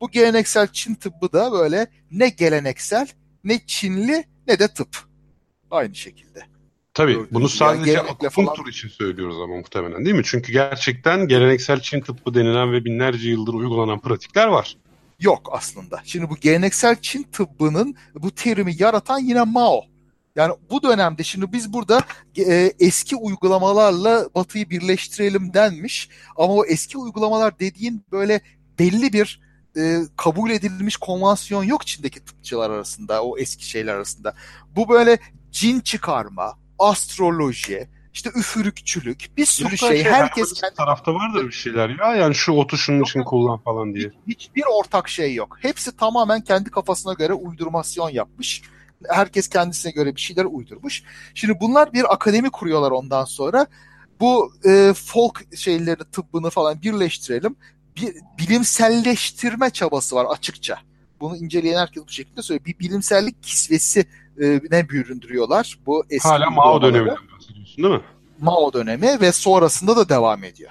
Bu geleneksel Çin tıbbı da böyle ne geleneksel ne Çinli ne de tıp. Aynı şekilde. Tabii Gördüğünüz bunu sadece yani akupunktur falan... için söylüyoruz ama muhtemelen değil mi? Çünkü gerçekten geleneksel Çin tıbbı denilen ve binlerce yıldır uygulanan pratikler var. Yok aslında. Şimdi bu geleneksel Çin tıbbının bu terimi yaratan yine Mao. Yani bu dönemde şimdi biz burada e, eski uygulamalarla Batı'yı birleştirelim denmiş. Ama o eski uygulamalar dediğin böyle belli bir e, kabul edilmiş konvansiyon yok içindeki tıpçılar arasında, o eski şeyler arasında. Bu böyle cin çıkarma, astroloji, işte üfürükçülük, bir sürü Yok, şey. şey. Herkes kendi tarafta vardır bir şeyler ya. Yani şu otu şunun için kullan falan diye. Hiçbir ortak şey yok. Hepsi tamamen kendi kafasına göre uydurmasyon yapmış. Herkes kendisine göre bir şeyler uydurmuş. Şimdi bunlar bir akademi kuruyorlar ondan sonra. Bu e, folk şeylerini, tıbbını falan birleştirelim. Bir bilimselleştirme çabası var açıkça. Bunu inceleyen herkes bu şekilde söylüyor. Bir bilimsellik kisvesi ne büründürüyorlar. Bu eski Hala Mao döneminden bahsediyorsun değil mi? Mao dönemi ve sonrasında da devam ediyor.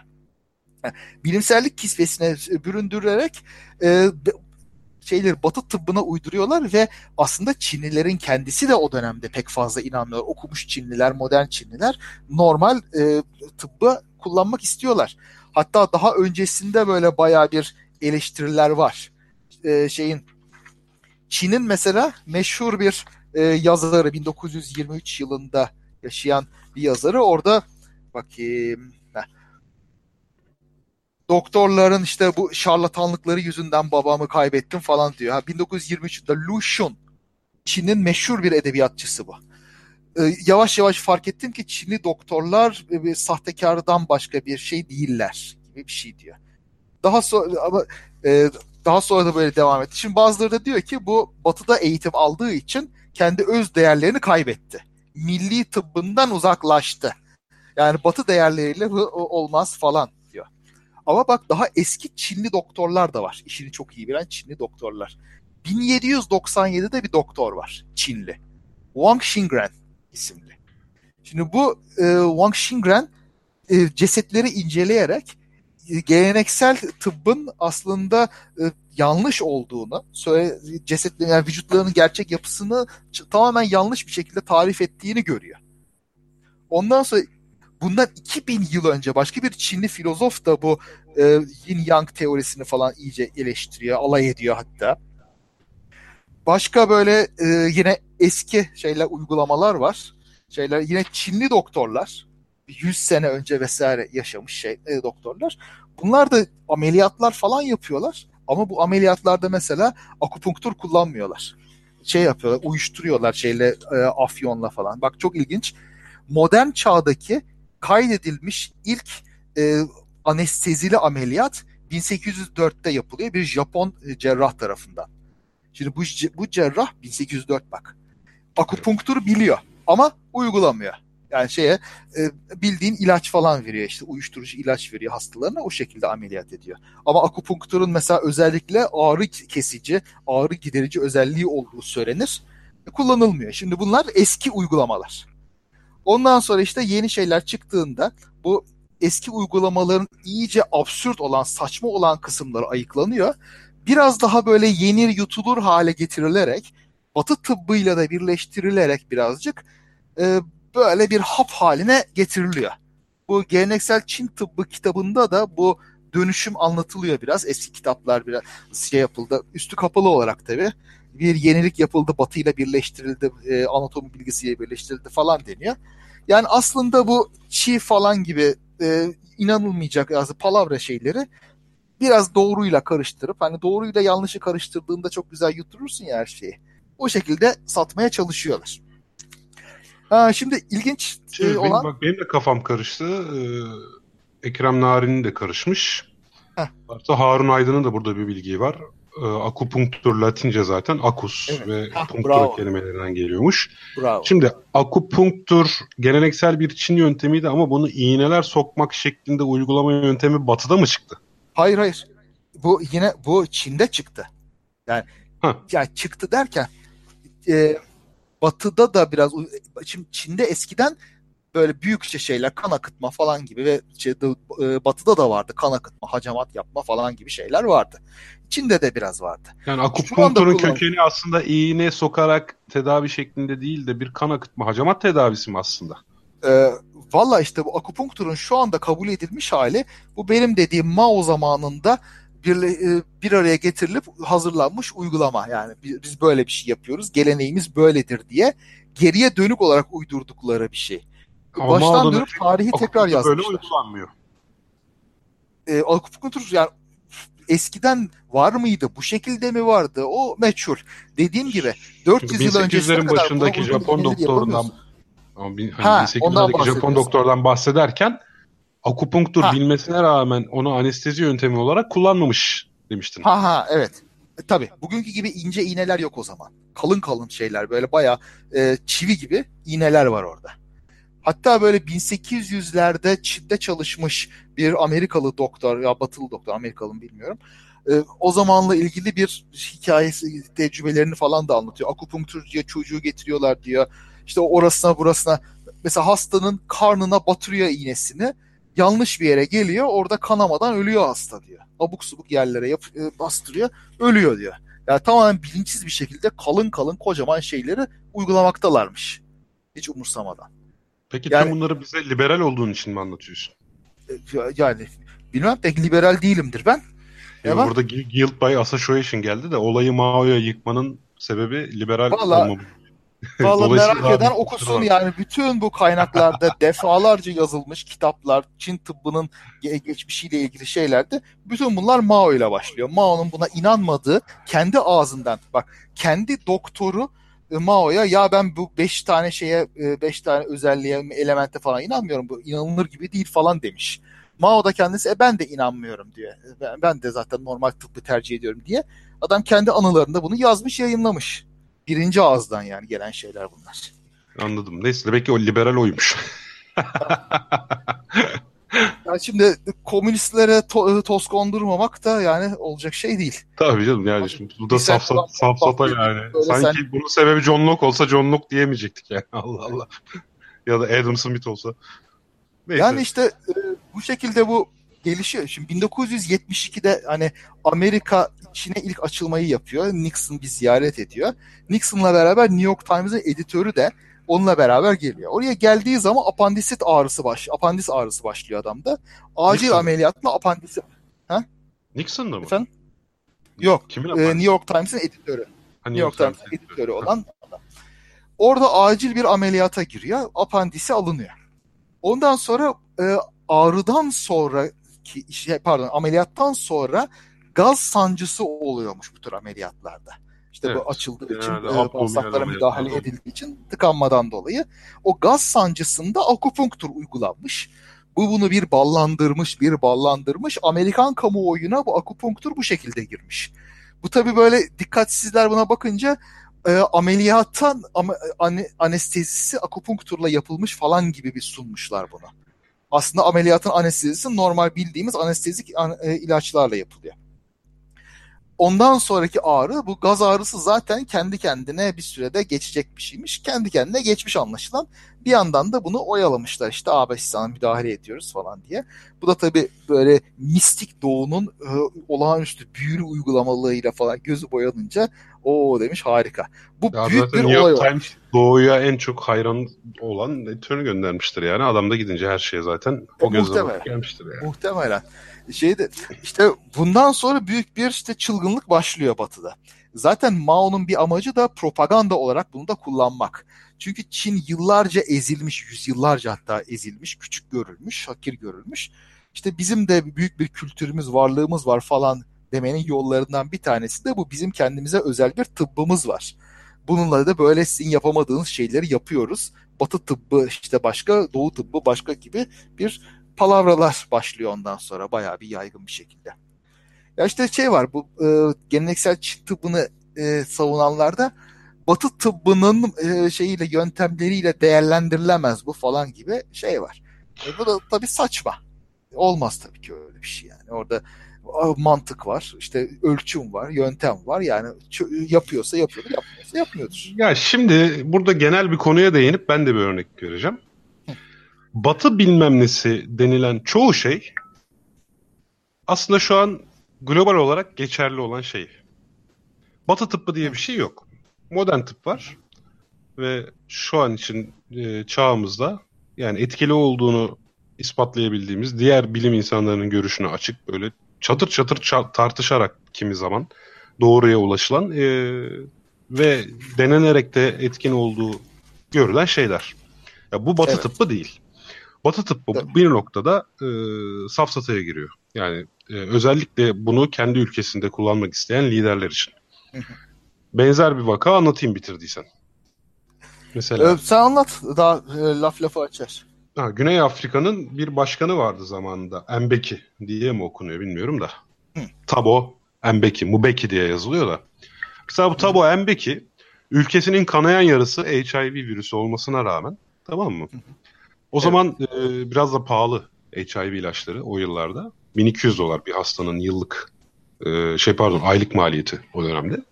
Bilimsellik kisvesine büründürerek e, şeyleri Batı tıbbına uyduruyorlar ve aslında Çinlilerin kendisi de o dönemde pek fazla inanmıyor. Okumuş Çinliler, modern Çinliler normal e, tıbbı kullanmak istiyorlar. Hatta daha öncesinde böyle baya bir eleştiriler var. E, şeyin Çin'in mesela meşhur bir e, yazarı 1923 yılında yaşayan bir yazarı orada bakayım doktorların işte bu şarlatanlıkları yüzünden babamı kaybettim falan diyor. Ha, 1923'te Lu Xun Çin'in meşhur bir edebiyatçısı bu. Ee, yavaş yavaş fark ettim ki Çinli doktorlar bir sahtekardan başka bir şey değiller gibi bir şey diyor. Daha sonra ama e, daha sonra da böyle devam etti. Şimdi bazıları da diyor ki bu batıda eğitim aldığı için kendi öz değerlerini kaybetti. Milli tıbbından uzaklaştı. Yani batı değerleriyle olmaz falan diyor. Ama bak daha eski Çinli doktorlar da var. İşini çok iyi bilen Çinli doktorlar. 1797'de bir doktor var Çinli. Wang Xingren isimli. Şimdi bu e, Wang Xingren e, cesetleri inceleyerek geleneksel tıbbın aslında e, yanlış olduğunu, söyle, cesetlerin yani vücutlarının gerçek yapısını tamamen yanlış bir şekilde tarif ettiğini görüyor. Ondan sonra bundan 2000 yıl önce başka bir Çinli filozof da bu e, yin yang teorisini falan iyice eleştiriyor, alay ediyor hatta. Başka böyle e, yine eski şeyler uygulamalar var. Şeyler yine Çinli doktorlar 100 sene önce vesaire yaşamış şey e, doktorlar. Bunlar da ameliyatlar falan yapıyorlar. Ama bu ameliyatlarda mesela akupunktur kullanmıyorlar. Şey yapıyorlar, uyuşturuyorlar şeyle e, afyonla falan. Bak çok ilginç. Modern çağdaki kaydedilmiş ilk e, anestezili ameliyat 1804'te yapılıyor bir Japon e, cerrah tarafından. Şimdi bu bu cerrah 1804 bak. Akupunktur biliyor ama uygulamıyor. Yani şeye e, bildiğin ilaç falan veriyor işte uyuşturucu ilaç veriyor hastalarına o şekilde ameliyat ediyor. Ama akupunkturun mesela özellikle ağrı kesici, ağrı giderici özelliği olduğu söylenir. E, kullanılmıyor. Şimdi bunlar eski uygulamalar. Ondan sonra işte yeni şeyler çıktığında bu eski uygulamaların iyice absürt olan, saçma olan kısımları ayıklanıyor. Biraz daha böyle yenir yutulur hale getirilerek, batı tıbbıyla da birleştirilerek birazcık e, böyle bir hap haline getiriliyor. Bu geleneksel Çin tıbbı kitabında da bu dönüşüm anlatılıyor biraz. Eski kitaplar biraz şey yapıldı. Üstü kapalı olarak tabii. Bir yenilik yapıldı, Batı ile birleştirildi, e, anatomi bilgisiyle birleştirildi falan deniyor. Yani aslında bu Çi falan gibi e, inanılmayacak yazı palavra şeyleri biraz doğruyla karıştırıp hani doğruyla yanlışı karıştırdığında çok güzel yuturursun ya her şeyi. O şekilde satmaya çalışıyorlar. Ha, şimdi ilginç şey, e, olan... bak benim de kafam karıştı. Ee, Ekrem Nari'nin de karışmış. Heh. Hatta Harun Aydın'ın da burada bir bilgi var. e, akupunktur Latince zaten akus evet. ve ha, punktur bravo. kelimelerinden geliyormuş. Bravo. Şimdi akupunktur geleneksel bir Çin yöntemiydi ama bunu iğneler sokmak şeklinde uygulama yöntemi batıda mı çıktı? Hayır hayır. Bu yine bu Çin'de çıktı. Yani yani çıktı derken e, batıda da biraz şimdi Çin'de eskiden böyle büyük şeyler kan akıtma falan gibi ve şey, e, batıda da vardı kan akıtma, hacamat yapma falan gibi şeyler vardı. Çin'de de biraz vardı. Yani akupunkturun kökeni aslında iğne sokarak tedavi şeklinde değil de bir kan akıtma, hacamat tedavisi mi aslında? Ee, Valla işte bu akupunkturun şu anda kabul edilmiş hali bu benim dediğim Mao zamanında bir, e, bir araya getirilip hazırlanmış uygulama. Yani biz böyle bir şey yapıyoruz, geleneğimiz böyledir diye geriye dönük olarak uydurdukları bir şey. Ama Baştan dönüp tarihi tekrar yazmışlar. Böyle uygulanmıyor. E, akupunktur yani eskiden var mıydı? Bu şekilde mi vardı? O meçhul. Dediğim gibi 400 yıl öncesine kadar başındaki Japon doktorundan ama bin, hani 1800'lerdeki Japon doktordan bahsederken akupunktur ha. bilmesine rağmen onu anestezi yöntemi olarak kullanmamış demiştin. Ha ha evet. E, tabii. Bugünkü gibi ince iğneler yok o zaman. Kalın kalın şeyler böyle bayağı e, çivi gibi iğneler var orada. Hatta böyle 1800'lerde Çin'de çalışmış bir Amerikalı doktor ya batılı doktor Amerikalı mı bilmiyorum. E, o zamanla ilgili bir hikayesi, tecrübelerini falan da anlatıyor. Akupunktur diye çocuğu getiriyorlar diyor. İşte orasına burasına mesela hastanın karnına batırıyor iğnesini. Yanlış bir yere geliyor. Orada kanamadan ölüyor hasta diyor. Abuk subuk yerlere yap, e, bastırıyor. Ölüyor diyor. Yani tamamen bilinçsiz bir şekilde kalın kalın kocaman şeyleri uygulamaktalarmış. Hiç umursamadan. Peki yani, tüm bunları bize liberal olduğun için mi anlatıyorsun? E, yani bilmem pek liberal değilimdir ben. Ya burada Guild by Association geldi de olayı Mao'ya yıkmanın sebebi liberal Vallahi, olmamız. Valla merak eden okusun yani bütün bu kaynaklarda defalarca yazılmış kitaplar, Çin tıbbının geçmişiyle ilgili şeylerde bütün bunlar Mao ile başlıyor. Mao'nun buna inanmadığı kendi ağzından bak kendi doktoru e, Mao'ya ya ben bu beş tane şeye e, beş tane özelliğe elemente falan inanmıyorum bu inanılır gibi değil falan demiş. Mao da kendisi e, ben de inanmıyorum diyor. Ben, ben de zaten normal tıbbı tercih ediyorum diye. Adam kendi anılarında bunu yazmış yayınlamış. Birinci ağızdan yani gelen şeyler bunlar. Anladım. Neyse belki o liberal oymuş. yani şimdi komünistlere to- toz kondurmamak da yani olacak şey değil. Tabii canım yani şimdi bu da saf saf, saf sapa yani. Sanki sen... bunun sebebi John Locke olsa John Locke diyemeyecektik yani. Allah Allah. ya da Adam Smith olsa. Neyse. Yani işte e, bu şekilde bu gelişiyor. Şimdi 1972'de hani Amerika Çin'e ilk açılmayı yapıyor. Nixon bir ziyaret ediyor. Nixon'la beraber New York Times'ın editörü de onunla beraber geliyor. Oraya geldiği zaman apandisit ağrısı baş, apandis ağrısı başlıyor adamda. Acil Nixon. ameliyatla apandisit. Ha? Nixon'da mı? Efendim? Yok. Kimin e, New York Times'ın editörü. Ha, New York, York Times'ın editörü olan adam. Orada acil bir ameliyata giriyor. Apandisi alınıyor. Ondan sonra e, ağrıdan sonra ki şey, pardon ameliyattan sonra gaz sancısı oluyormuş bu tür ameliyatlarda. İşte evet. bu açıldığı için, e, bağırsaklara müdahale edildiği için tıkanmadan dolayı. O gaz sancısında akupunktur uygulanmış. Bu bunu bir ballandırmış, bir ballandırmış. Amerikan kamuoyuna bu akupunktur bu şekilde girmiş. Bu tabi böyle dikkatsizler buna bakınca e, ameliyattan am, ane, anestezisi akupunkturla yapılmış falan gibi bir sunmuşlar bunu. Aslında ameliyatın anestezisi normal bildiğimiz anestezik an, e, ilaçlarla yapılıyor. Ondan sonraki ağrı bu gaz ağrısı zaten kendi kendine bir sürede geçecek bir şeymiş. Kendi kendine geçmiş anlaşılan. Bir yandan da bunu oyalamışlar işte abi sana müdahale ediyoruz falan diye. Bu da tabii böyle mistik doğunun e, olağanüstü büyülü uygulamalığıyla falan gözü boyanınca o demiş harika. Bu ya büyük bir New olay York Times Doğu'ya en çok hayran olan editörünü göndermiştir yani. Adam da gidince her şeye zaten o gözle gelmiştir yani. Muhtemelen şeyde işte bundan sonra büyük bir işte çılgınlık başlıyor Batı'da. Zaten Mao'nun bir amacı da propaganda olarak bunu da kullanmak. Çünkü Çin yıllarca ezilmiş, yüzyıllarca hatta ezilmiş, küçük görülmüş, hakir görülmüş. İşte bizim de büyük bir kültürümüz, varlığımız var falan demenin yollarından bir tanesi de bu. Bizim kendimize özel bir tıbbımız var. Bununla da böyle sizin yapamadığınız şeyleri yapıyoruz. Batı tıbbı işte başka, doğu tıbbı başka gibi bir palavralar başlıyor ondan sonra bayağı bir yaygın bir şekilde. Ya işte şey var bu e, geleneksel Çin tıbbını e, savunanlarda Batı tıbbının e, şeyiyle yöntemleriyle değerlendirilemez bu falan gibi şey var. E, bu da tabii saçma. Olmaz tabii ki öyle bir şey yani. Orada mantık var, işte ölçüm var, yöntem var. Yani yapıyorsa yapıyordur, yapmıyorsa yapmıyordur. Ya şimdi burada genel bir konuya değinip ben de bir örnek vereceğim. Batı bilmem nesi denilen çoğu şey aslında şu an global olarak geçerli olan şey. Batı tıbbı diye bir şey yok. Modern tıp var. Ve şu an için e, çağımızda yani etkili olduğunu ispatlayabildiğimiz diğer bilim insanlarının görüşüne açık böyle çatır çatır ça- tartışarak kimi zaman doğruya ulaşılan e, ve denenerek de etkin olduğu görülen şeyler. Ya bu batı evet. tıbbı değil. Batı tıbbı evet. bir noktada e, safsataya giriyor. Yani e, özellikle bunu kendi ülkesinde kullanmak isteyen liderler için. Benzer bir vaka anlatayım bitirdiysen. Mesela. Ee, sen anlat daha e, laf lafı açar. Ha, Güney Afrika'nın bir başkanı vardı zamanında. Mbeki diye mi okunuyor bilmiyorum da. Hı. Tabo Mbeki, Mubeki diye yazılıyor da. Mesela bu Tabo Mbeki ülkesinin kanayan yarısı HIV virüsü olmasına rağmen tamam mı? O evet. zaman e, biraz da pahalı HIV ilaçları o yıllarda. 1200 dolar bir hastanın yıllık e, şey pardon aylık maliyeti o dönemde.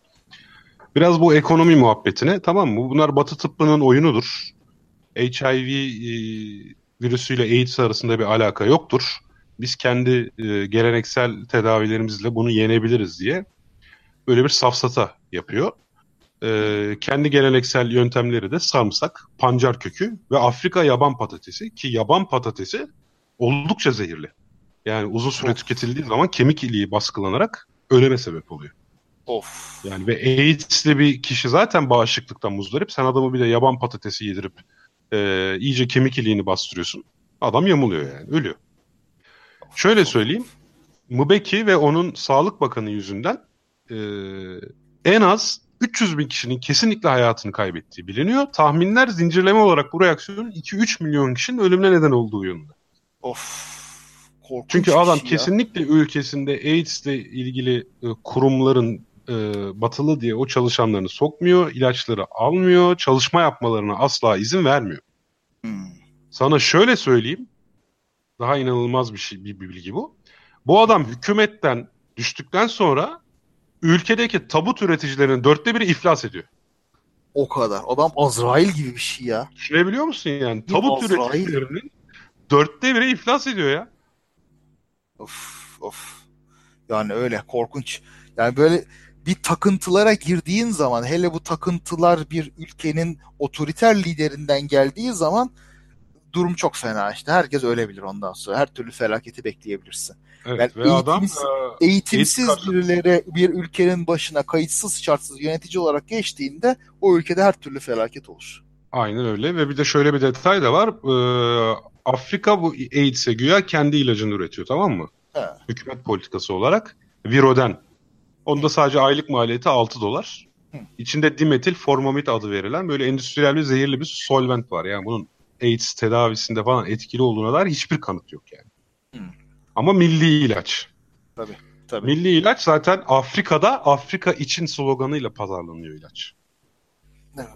Biraz bu ekonomi muhabbetine tamam mı? Bunlar Batı tıbbının oyunudur. HIV e, virüsüyle AIDS arasında bir alaka yoktur. Biz kendi e, geleneksel tedavilerimizle bunu yenebiliriz diye böyle bir safsata yapıyor. E, kendi geleneksel yöntemleri de sarımsak, pancar kökü ve Afrika yaban patatesi ki yaban patatesi oldukça zehirli. Yani uzun süre tüketildiği zaman kemik iliği baskılanarak öleme sebep oluyor. Of. Yani ve AIDS'li bir kişi zaten bağışıklıktan muzdarip. Sen adamı bir de yaban patatesi yedirip e, iyice kemik iliğini bastırıyorsun. Adam yamuluyor yani ölüyor. Şöyle söyleyeyim. Mubeki ve onun Sağlık Bakanı yüzünden e, en az 300 bin kişinin kesinlikle hayatını kaybettiği biliniyor. Tahminler zincirleme olarak bu reaksiyonun 2-3 milyon kişinin ölümüne neden olduğu yönünde. Of. Korkunç Çünkü adam şey kesinlikle ülkesinde AIDS ile ilgili e, kurumların e, batılı diye o çalışanlarını sokmuyor, ilaçları almıyor, çalışma yapmalarına asla izin vermiyor. Hmm. Sana şöyle söyleyeyim, daha inanılmaz bir şey bir, bilgi bu. Bu adam hükümetten düştükten sonra ülkedeki tabut üreticilerinin dörtte biri iflas ediyor. O kadar. Adam Azrail gibi bir şey ya. Düşünebiliyor musun yani? Tabut Azrail. üreticilerinin dörtte biri iflas ediyor ya. Of of. Yani öyle korkunç. Yani böyle bir takıntılara girdiğin zaman hele bu takıntılar bir ülkenin otoriter liderinden geldiği zaman durum çok fena işte. Herkes ölebilir ondan sonra. Her türlü felaketi bekleyebilirsin. Evet, yani ve eğitimsiz, adam e, eğitimsiz birileri bir ülkenin başına kayıtsız şartsız yönetici olarak geçtiğinde o ülkede her türlü felaket olur. Aynen öyle ve bir de şöyle bir detay da var. Ee, Afrika bu AIDS'e güya kendi ilacını üretiyor tamam mı? He. Hükümet politikası olarak. Viroden Onda sadece aylık maliyeti 6 dolar. Hı. İçinde dimetil formamid adı verilen böyle endüstriyel bir zehirli bir solvent var. Yani bunun AIDS tedavisinde falan etkili olduğuna dair hiçbir kanıt yok yani. Hı. Ama milli ilaç. Tabii, tabii. Milli ilaç zaten Afrika'da Afrika için sloganıyla pazarlanıyor ilaç.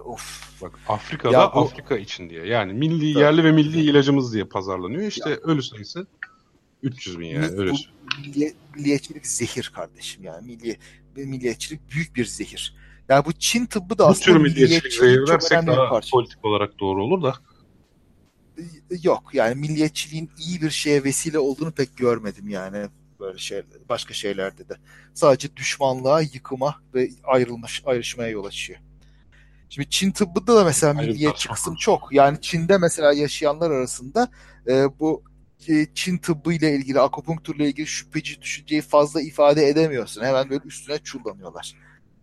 of. Bak Afrika'da ya bu... Afrika için diye. Yani milli tabii. yerli ve milli ilacımız diye pazarlanıyor. İşte ya. ölü sayısı 300 bin yani öyle milli, milliyetçilik zehir kardeşim yani. Milli, milliyetçilik büyük bir zehir. Yani bu Çin tıbbı da bu aslında tür milliyetçilik zehir dersek daha politik olarak doğru olur da. Yok yani milliyetçiliğin iyi bir şeye vesile olduğunu pek görmedim yani böyle şey başka şeylerde de. Sadece düşmanlığa, yıkıma ve ayrılmış ayrışmaya yol açıyor. Şimdi Çin tıbbında da mesela milliyetçi kısım çok. Yani Çin'de mesela yaşayanlar arasında e, bu Çin tıbbı ile ilgili, akupunkturla ilgili şüpheci düşünceyi fazla ifade edemiyorsun. Hemen böyle üstüne çullanıyorlar.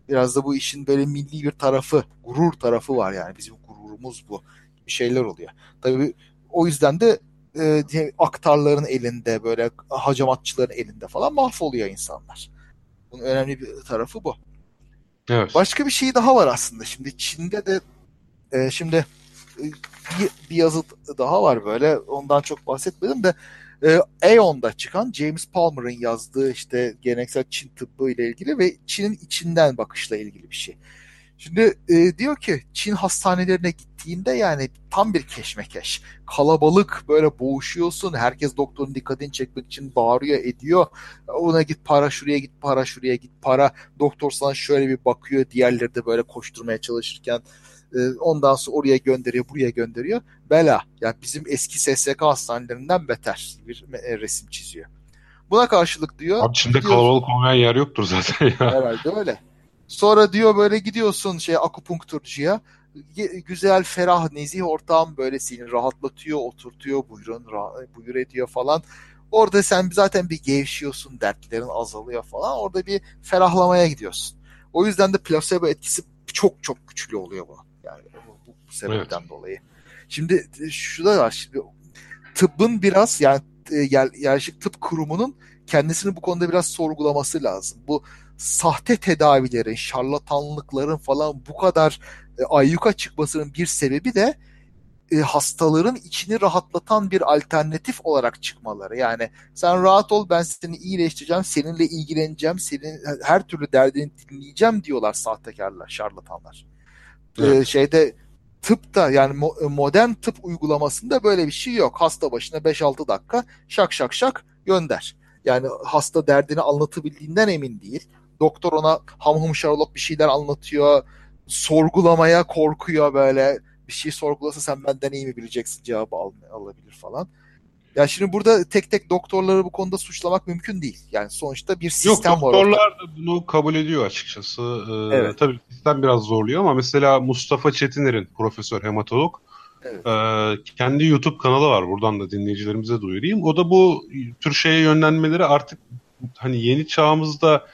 Biraz da bu işin böyle milli bir tarafı, gurur tarafı var yani. Bizim gururumuz bu. Bir şeyler oluyor. Tabii o yüzden de e, aktarların elinde, böyle hacamatçıların elinde falan mahvoluyor insanlar. Bunun önemli bir tarafı bu. Evet. Başka bir şey daha var aslında. Şimdi Çin'de de e, şimdi bir, yazı daha var böyle. Ondan çok bahsetmedim de e, Aeon'da çıkan James Palmer'ın yazdığı işte geleneksel Çin tıbbı ile ilgili ve Çin'in içinden bakışla ilgili bir şey. Şimdi e, diyor ki Çin hastanelerine gittiğinde yani tam bir keşmekeş. Kalabalık böyle boğuşuyorsun. Herkes doktorun dikkatini çekmek için bağırıyor ediyor. Ona git para şuraya git para şuraya git para. Doktor sana şöyle bir bakıyor. Diğerleri de böyle koşturmaya çalışırken e, ondan sonra oraya gönderiyor buraya gönderiyor. Bela yani bizim eski SSK hastanelerinden beter bir e, resim çiziyor. Buna karşılık diyor. Abi Çin'de kalabalık olmayan yer yoktur zaten ya. Herhalde öyle. Sonra diyor böyle gidiyorsun şey akupunkturcuya. Güzel, ferah, nezih ortam böyle seni rahatlatıyor, oturtuyor, buyurun, buyur ediyor falan. Orada sen zaten bir gevşiyorsun, dertlerin azalıyor falan. Orada bir ferahlamaya gidiyorsun. O yüzden de placebo etkisi çok çok güçlü oluyor bu. Yani bu, bu sebepten evet. dolayı. Şimdi şu da var. Şimdi tıbbın biraz yani yerleşik tıp kurumunun kendisini bu konuda biraz sorgulaması lazım. Bu sahte tedavilerin, şarlatanlıkların falan bu kadar e, ayyuka çıkmasının bir sebebi de e, hastaların içini rahatlatan bir alternatif olarak çıkmaları. Yani sen rahat ol ben seni iyileştireceğim, seninle ilgileneceğim, senin her türlü derdini dinleyeceğim diyorlar sahtekarlar, şarlatanlar. E, evet. Ee, şeyde tıpta yani mo- modern tıp uygulamasında böyle bir şey yok. Hasta başına 5-6 dakika şak şak şak gönder. Yani hasta derdini anlatabildiğinden emin değil. Doktor ona ham hum şarolok bir şeyler anlatıyor. Sorgulamaya korkuyor böyle. Bir şey sorgulasa sen benden iyi mi bileceksin cevabı al, alabilir falan. Yani şimdi burada tek tek doktorları bu konuda suçlamak mümkün değil. Yani sonuçta bir sistem Yok, var. Yok doktorlar da bunu kabul ediyor açıkçası. Ee, evet. Tabii sistem biraz zorluyor ama mesela Mustafa Çetiner'in profesör hematolog Evet. Ee, kendi YouTube kanalı var. Buradan da dinleyicilerimize duyurayım. O da bu tür şeye yönlenmeleri artık hani yeni çağımızda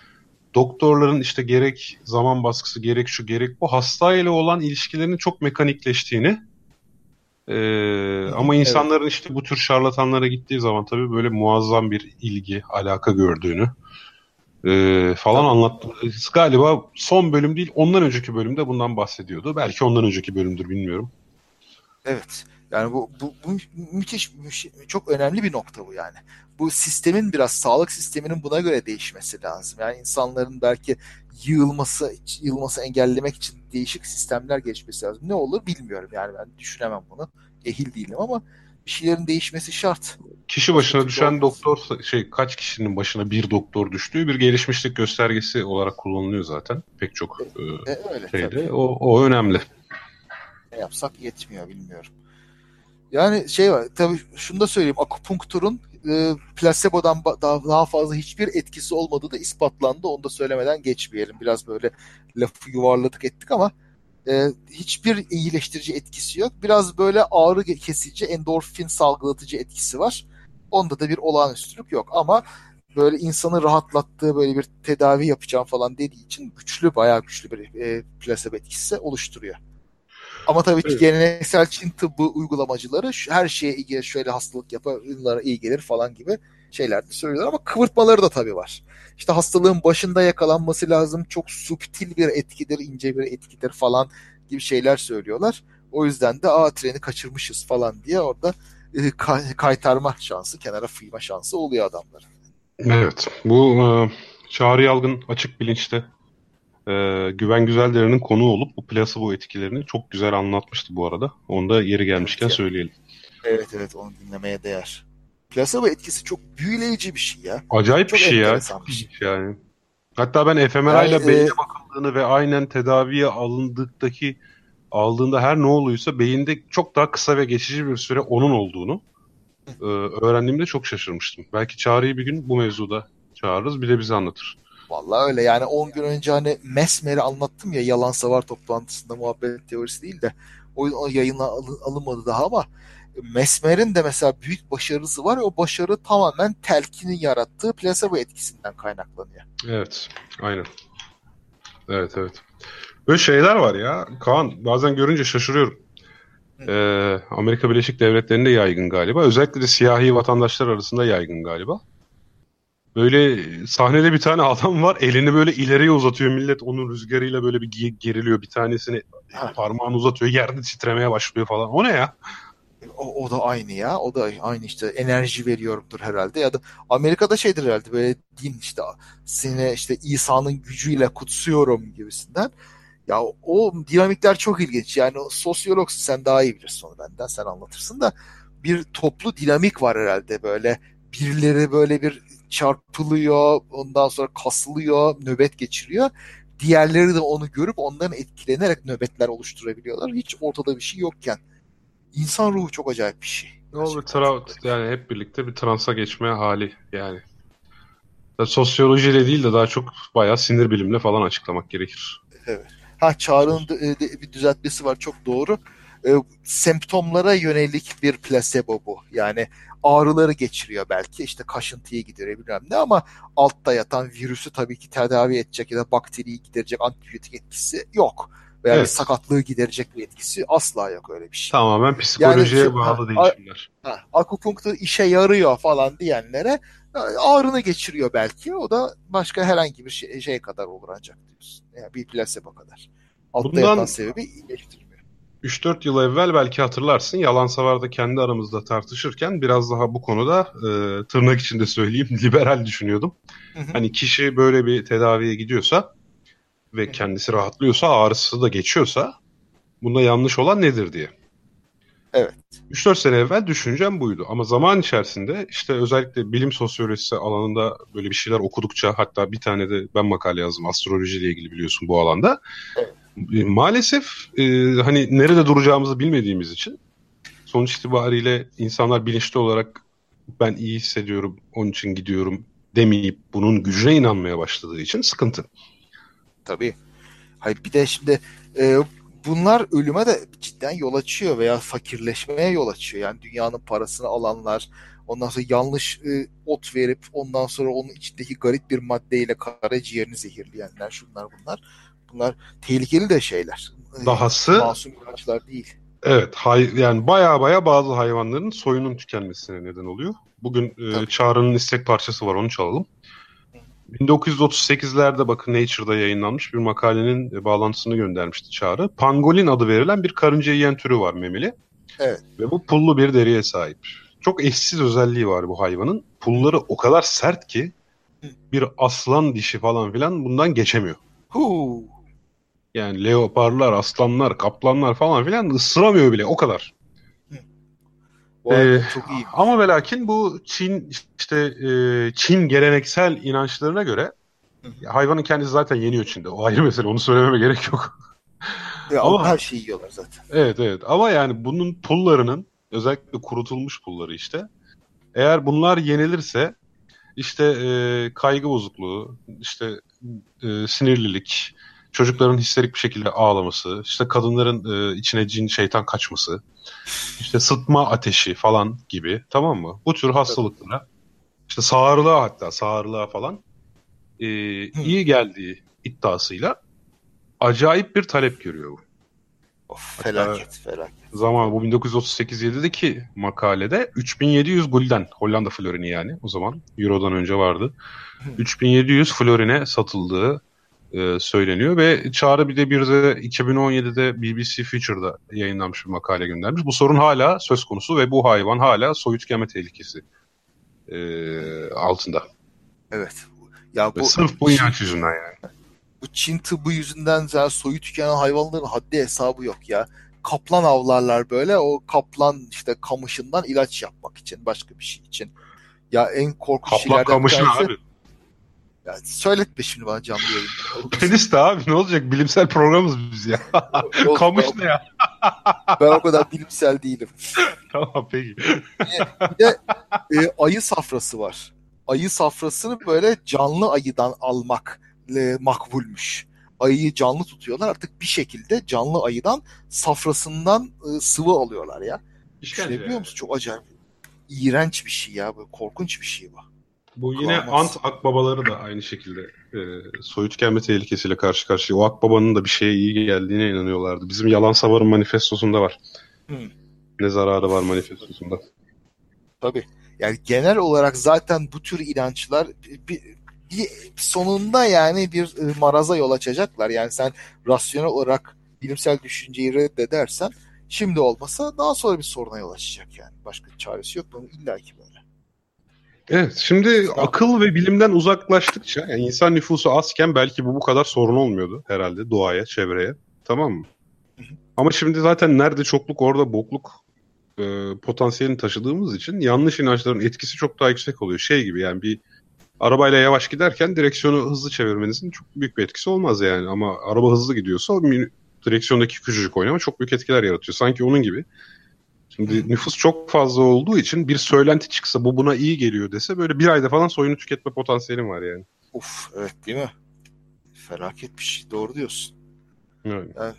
doktorların işte gerek zaman baskısı gerek şu gerek bu hastayla olan ilişkilerinin çok mekanikleştiğini ee, ama insanların evet. işte bu tür şarlatanlara gittiği zaman tabii böyle muazzam bir ilgi, alaka gördüğünü e, falan tamam. anlattı. Galiba son bölüm değil, ondan önceki bölümde bundan bahsediyordu. Belki ondan önceki bölümdür bilmiyorum. Evet. Yani bu, bu, bu müthiş, müthiş, çok önemli bir nokta bu yani. Bu sistemin biraz sağlık sisteminin buna göre değişmesi lazım. Yani insanların belki yığılması, yığılması engellemek için değişik sistemler geçmesi lazım. Ne olur bilmiyorum yani ben düşünemem bunu. Ehil değilim ama bir şeylerin değişmesi şart. Kişi başına düşen doktor şey kaç kişinin başına bir doktor düştüğü bir gelişmişlik göstergesi olarak kullanılıyor zaten pek çok e, e, öyle, şeyde. Tabii. O, o önemli ne yapsak yetmiyor bilmiyorum. Yani şey var tabii şunu da söyleyeyim akupunkturun e, plasebodan daha, daha fazla hiçbir etkisi olmadığı da ispatlandı. Onu da söylemeden geçmeyelim. Biraz böyle lafı yuvarladık ettik ama e, hiçbir iyileştirici etkisi yok. Biraz böyle ağrı kesici, endorfin salgılatıcı etkisi var. Onda da bir olağanüstülük yok ama böyle insanı rahatlattığı böyle bir tedavi yapacağım falan dediği için güçlü, bayağı güçlü bir e, plasebo etkisi oluşturuyor. Ama tabii evet. geleneksel Çin tıbbı uygulamacıları her şeye iyi gelir, şöyle hastalık yapar, ünlere iyi gelir falan gibi şeyler de söylüyorlar ama kıvırtmaları da tabii var. İşte hastalığın başında yakalanması lazım, çok subtil bir etkidir, ince bir etkidir falan gibi şeyler söylüyorlar. O yüzden de a treni kaçırmışız falan diye orada e, kaytarma şansı, kenara fıyma şansı oluyor adamların. Evet. Bu e, çağrı yalgın açık bilinçte e, Güven Güzeldere'nin konu olup bu placebo etkilerini çok güzel anlatmıştı bu arada. Onu da yeri gelmişken evet, söyleyelim. Evet evet onu dinlemeye değer. Placebo etkisi çok büyüleyici bir şey ya. Acayip çok bir şey ya. Bir şey. Yani. Hatta ben fMRI ile yani, beyne e... bakıldığını ve aynen tedaviye alındıktaki aldığında her ne oluyorsa beyinde çok daha kısa ve geçici bir süre onun olduğunu e, öğrendiğimde çok şaşırmıştım. Belki Çağrı'yı bir gün bu mevzuda çağırırız bir de bize anlatır. Vallahi öyle yani 10 gün önce hani Mesmer'i anlattım ya yalan savar toplantısında muhabbet teorisi değil de o, yayına alın, alınmadı daha ama Mesmer'in de mesela büyük başarısı var. O başarı tamamen telkinin yarattığı placebo etkisinden kaynaklanıyor. Evet, aynen. Evet, evet. Böyle şeyler var ya. Kaan bazen görünce şaşırıyorum. Ee, Amerika Birleşik Devletleri'nde yaygın galiba. Özellikle de siyahi vatandaşlar arasında yaygın galiba. Böyle sahnede bir tane adam var. Elini böyle ileriye uzatıyor. Millet onun rüzgarıyla böyle bir geriliyor. Bir tanesini parmağını uzatıyor. Yerde titremeye başlıyor falan. O ne ya? O, o da aynı ya. O da aynı işte enerji veriyorumdur herhalde. Ya da Amerika'da şeydir herhalde böyle din işte seni işte İsa'nın gücüyle kutsuyorum gibisinden. Ya o dinamikler çok ilginç. Yani sosyologsun sen daha iyi bilirsin onu benden. Sen anlatırsın da bir toplu dinamik var herhalde böyle. Birileri böyle bir çarpılıyor, ondan sonra kasılıyor, nöbet geçiriyor. Diğerleri de onu görüp ondan etkilenerek nöbetler oluşturabiliyorlar. Hiç ortada bir şey yokken. İnsan ruhu çok acayip bir şey. Ne oldu? Tra yani hep birlikte bir transa geçme hali yani. Sosyolojiyle değil de daha çok bayağı sinir bilimle falan açıklamak gerekir. Evet. Ha Çağrı'nın de, bir düzeltmesi var çok doğru. E, semptomlara yönelik bir plasebo bu. Yani ağrıları geçiriyor belki işte kaşıntıyı gideriyor bilmem ne ama altta yatan virüsü tabii ki tedavi edecek ya da bakteriyi giderecek antibiyotik etkisi yok. Veya evet. bir sakatlığı giderecek bir etkisi asla yok öyle bir şey. Tamamen psikolojiye yani, bağlı değişimler. Ha, akupunktur işe yarıyor falan diyenlere ağrını geçiriyor belki. O da başka herhangi bir şey, şey kadar olur ancak diyorsun. Yani bir plasebo kadar. Altta Bundan... yatan sebebi iyileştiriyor. 3-4 yıl evvel belki hatırlarsın Yalan Savar'da kendi aramızda tartışırken biraz daha bu konuda e, tırnak içinde söyleyeyim liberal düşünüyordum. Hı hı. Hani kişi böyle bir tedaviye gidiyorsa ve kendisi rahatlıyorsa ağrısı da geçiyorsa bunda yanlış olan nedir diye. Evet. 3-4 sene evvel düşüncem buydu. Ama zaman içerisinde işte özellikle bilim sosyolojisi alanında böyle bir şeyler okudukça hatta bir tane de ben makale yazdım astrolojiyle ilgili biliyorsun bu alanda. Evet. E, maalesef e, hani nerede duracağımızı bilmediğimiz için sonuç itibariyle insanlar bilinçli olarak ben iyi hissediyorum onun için gidiyorum demeyip bunun gücüne inanmaya başladığı için sıkıntı. Tabii. Hayır bir de şimdi e, bunlar ölüme de cidden yol açıyor veya fakirleşmeye yol açıyor. Yani dünyanın parasını alanlar, ondan sonra yanlış e, ot verip ondan sonra onun içindeki garip bir maddeyle karaciğerini zehirleyenler, şunlar bunlar. Bunlar tehlikeli de şeyler. Dahası masum ilaçlar değil. Evet, hay, yani baya baya bazı hayvanların soyunun tükenmesine neden oluyor. Bugün e, Çağrı'nın istek parçası var, onu çalalım. 1938'lerde bakın Nature'da yayınlanmış bir makalenin e, bağlantısını göndermişti Çağrı. Pangolin adı verilen bir karınca yiyen türü var memeli. Evet. Ve bu pullu bir deriye sahip. Çok eşsiz özelliği var bu hayvanın. Pulları o kadar sert ki bir aslan dişi falan filan bundan geçemiyor. Huu. Yani leoparlar, aslanlar, kaplanlar falan filan ısıramıyor bile o kadar. Ee, çok iyi. Ama ve lakin bu Çin işte e, Çin geleneksel inançlarına göre hayvanın kendisi zaten yeniyor Çin'de. O ayrı mesele. Onu söylememe gerek yok. Ya, ama her şeyi yiyorlar zaten. Evet evet. Ama yani bunun pullarının özellikle kurutulmuş pulları işte. Eğer bunlar yenilirse işte e, kaygı bozukluğu, işte e, sinirlilik, çocukların histerik bir şekilde ağlaması, işte kadınların e, içine cin şeytan kaçması, işte sıtma ateşi falan gibi tamam mı? Bu tür hastalıklara işte sağırlığa hatta sağırlığa falan e, iyi geldiği iddiasıyla acayip bir talep görüyor bu. Of, felaket felaket. Zaman bu 1938-7'deki makalede 3700 gulden Hollanda florini yani o zaman Euro'dan önce vardı. 3700 florine satıldığı e, söyleniyor ve Çağrı bir de bir de 2017'de BBC Future'da yayınlanmış bir makale göndermiş. Bu sorun hala söz konusu ve bu hayvan hala soyut tükenme tehlikesi e, altında. Evet. Ya bu, sırf bu inanç yüzünden yani. Bu Çin tıbbı yüzünden zaten soyu tükenen hayvanların haddi hesabı yok ya. Kaplan avlarlar böyle o kaplan işte kamışından ilaç yapmak için başka bir şey için. Ya en korkunç kaplan şeylerden kamışı tanesi, abi ya söyletme şimdi bana canlı yayında. Penis de abi ne olacak? Bilimsel programız biz ya. Kamış ne ya? ben o kadar bilimsel değilim. tamam peki. Bir de e, ayı safrası var. Ayı safrasını böyle canlı ayıdan almak e, makbulmuş. Ayıyı canlı tutuyorlar artık bir şekilde canlı ayıdan safrasından e, sıvı alıyorlar ya. İşte biliyor musun? Çok acayip. İğrenç bir şey ya. Böyle korkunç bir şey bu. Bu yine Ant akbabaları da aynı şekilde e, soyut gelme tehlikesiyle karşı karşıya. O akbabanın da bir şeye iyi geldiğine inanıyorlardı. Bizim Yalan Savar'ın manifestosunda var. Hmm. Ne zararı var manifestosunda. Tabii. Yani genel olarak zaten bu tür inançlar bir, bir sonunda yani bir maraza yol açacaklar. Yani sen rasyonel olarak bilimsel düşünceyi reddedersen Şimdi olmasa daha sonra bir soruna yol açacak yani. Başka çaresi yok bunun illa ki böyle. Evet, şimdi akıl ve bilimden uzaklaştıkça, yani insan nüfusu azken belki bu bu kadar sorun olmuyordu herhalde doğaya, çevreye. Tamam mı? Ama şimdi zaten nerede çokluk orada bokluk e, potansiyelini taşıdığımız için yanlış inançların etkisi çok daha yüksek oluyor. Şey gibi yani bir arabayla yavaş giderken direksiyonu hızlı çevirmenizin çok büyük bir etkisi olmaz yani. Ama araba hızlı gidiyorsa direksiyondaki küçücük oynama çok büyük etkiler yaratıyor. Sanki onun gibi. Şimdi nüfus çok fazla olduğu için bir söylenti çıksa bu buna iyi geliyor dese böyle bir ayda falan soyunu tüketme potansiyelim var yani. Uf evet değil mi? Felaket bir şey. Doğru diyorsun. Evet. Yani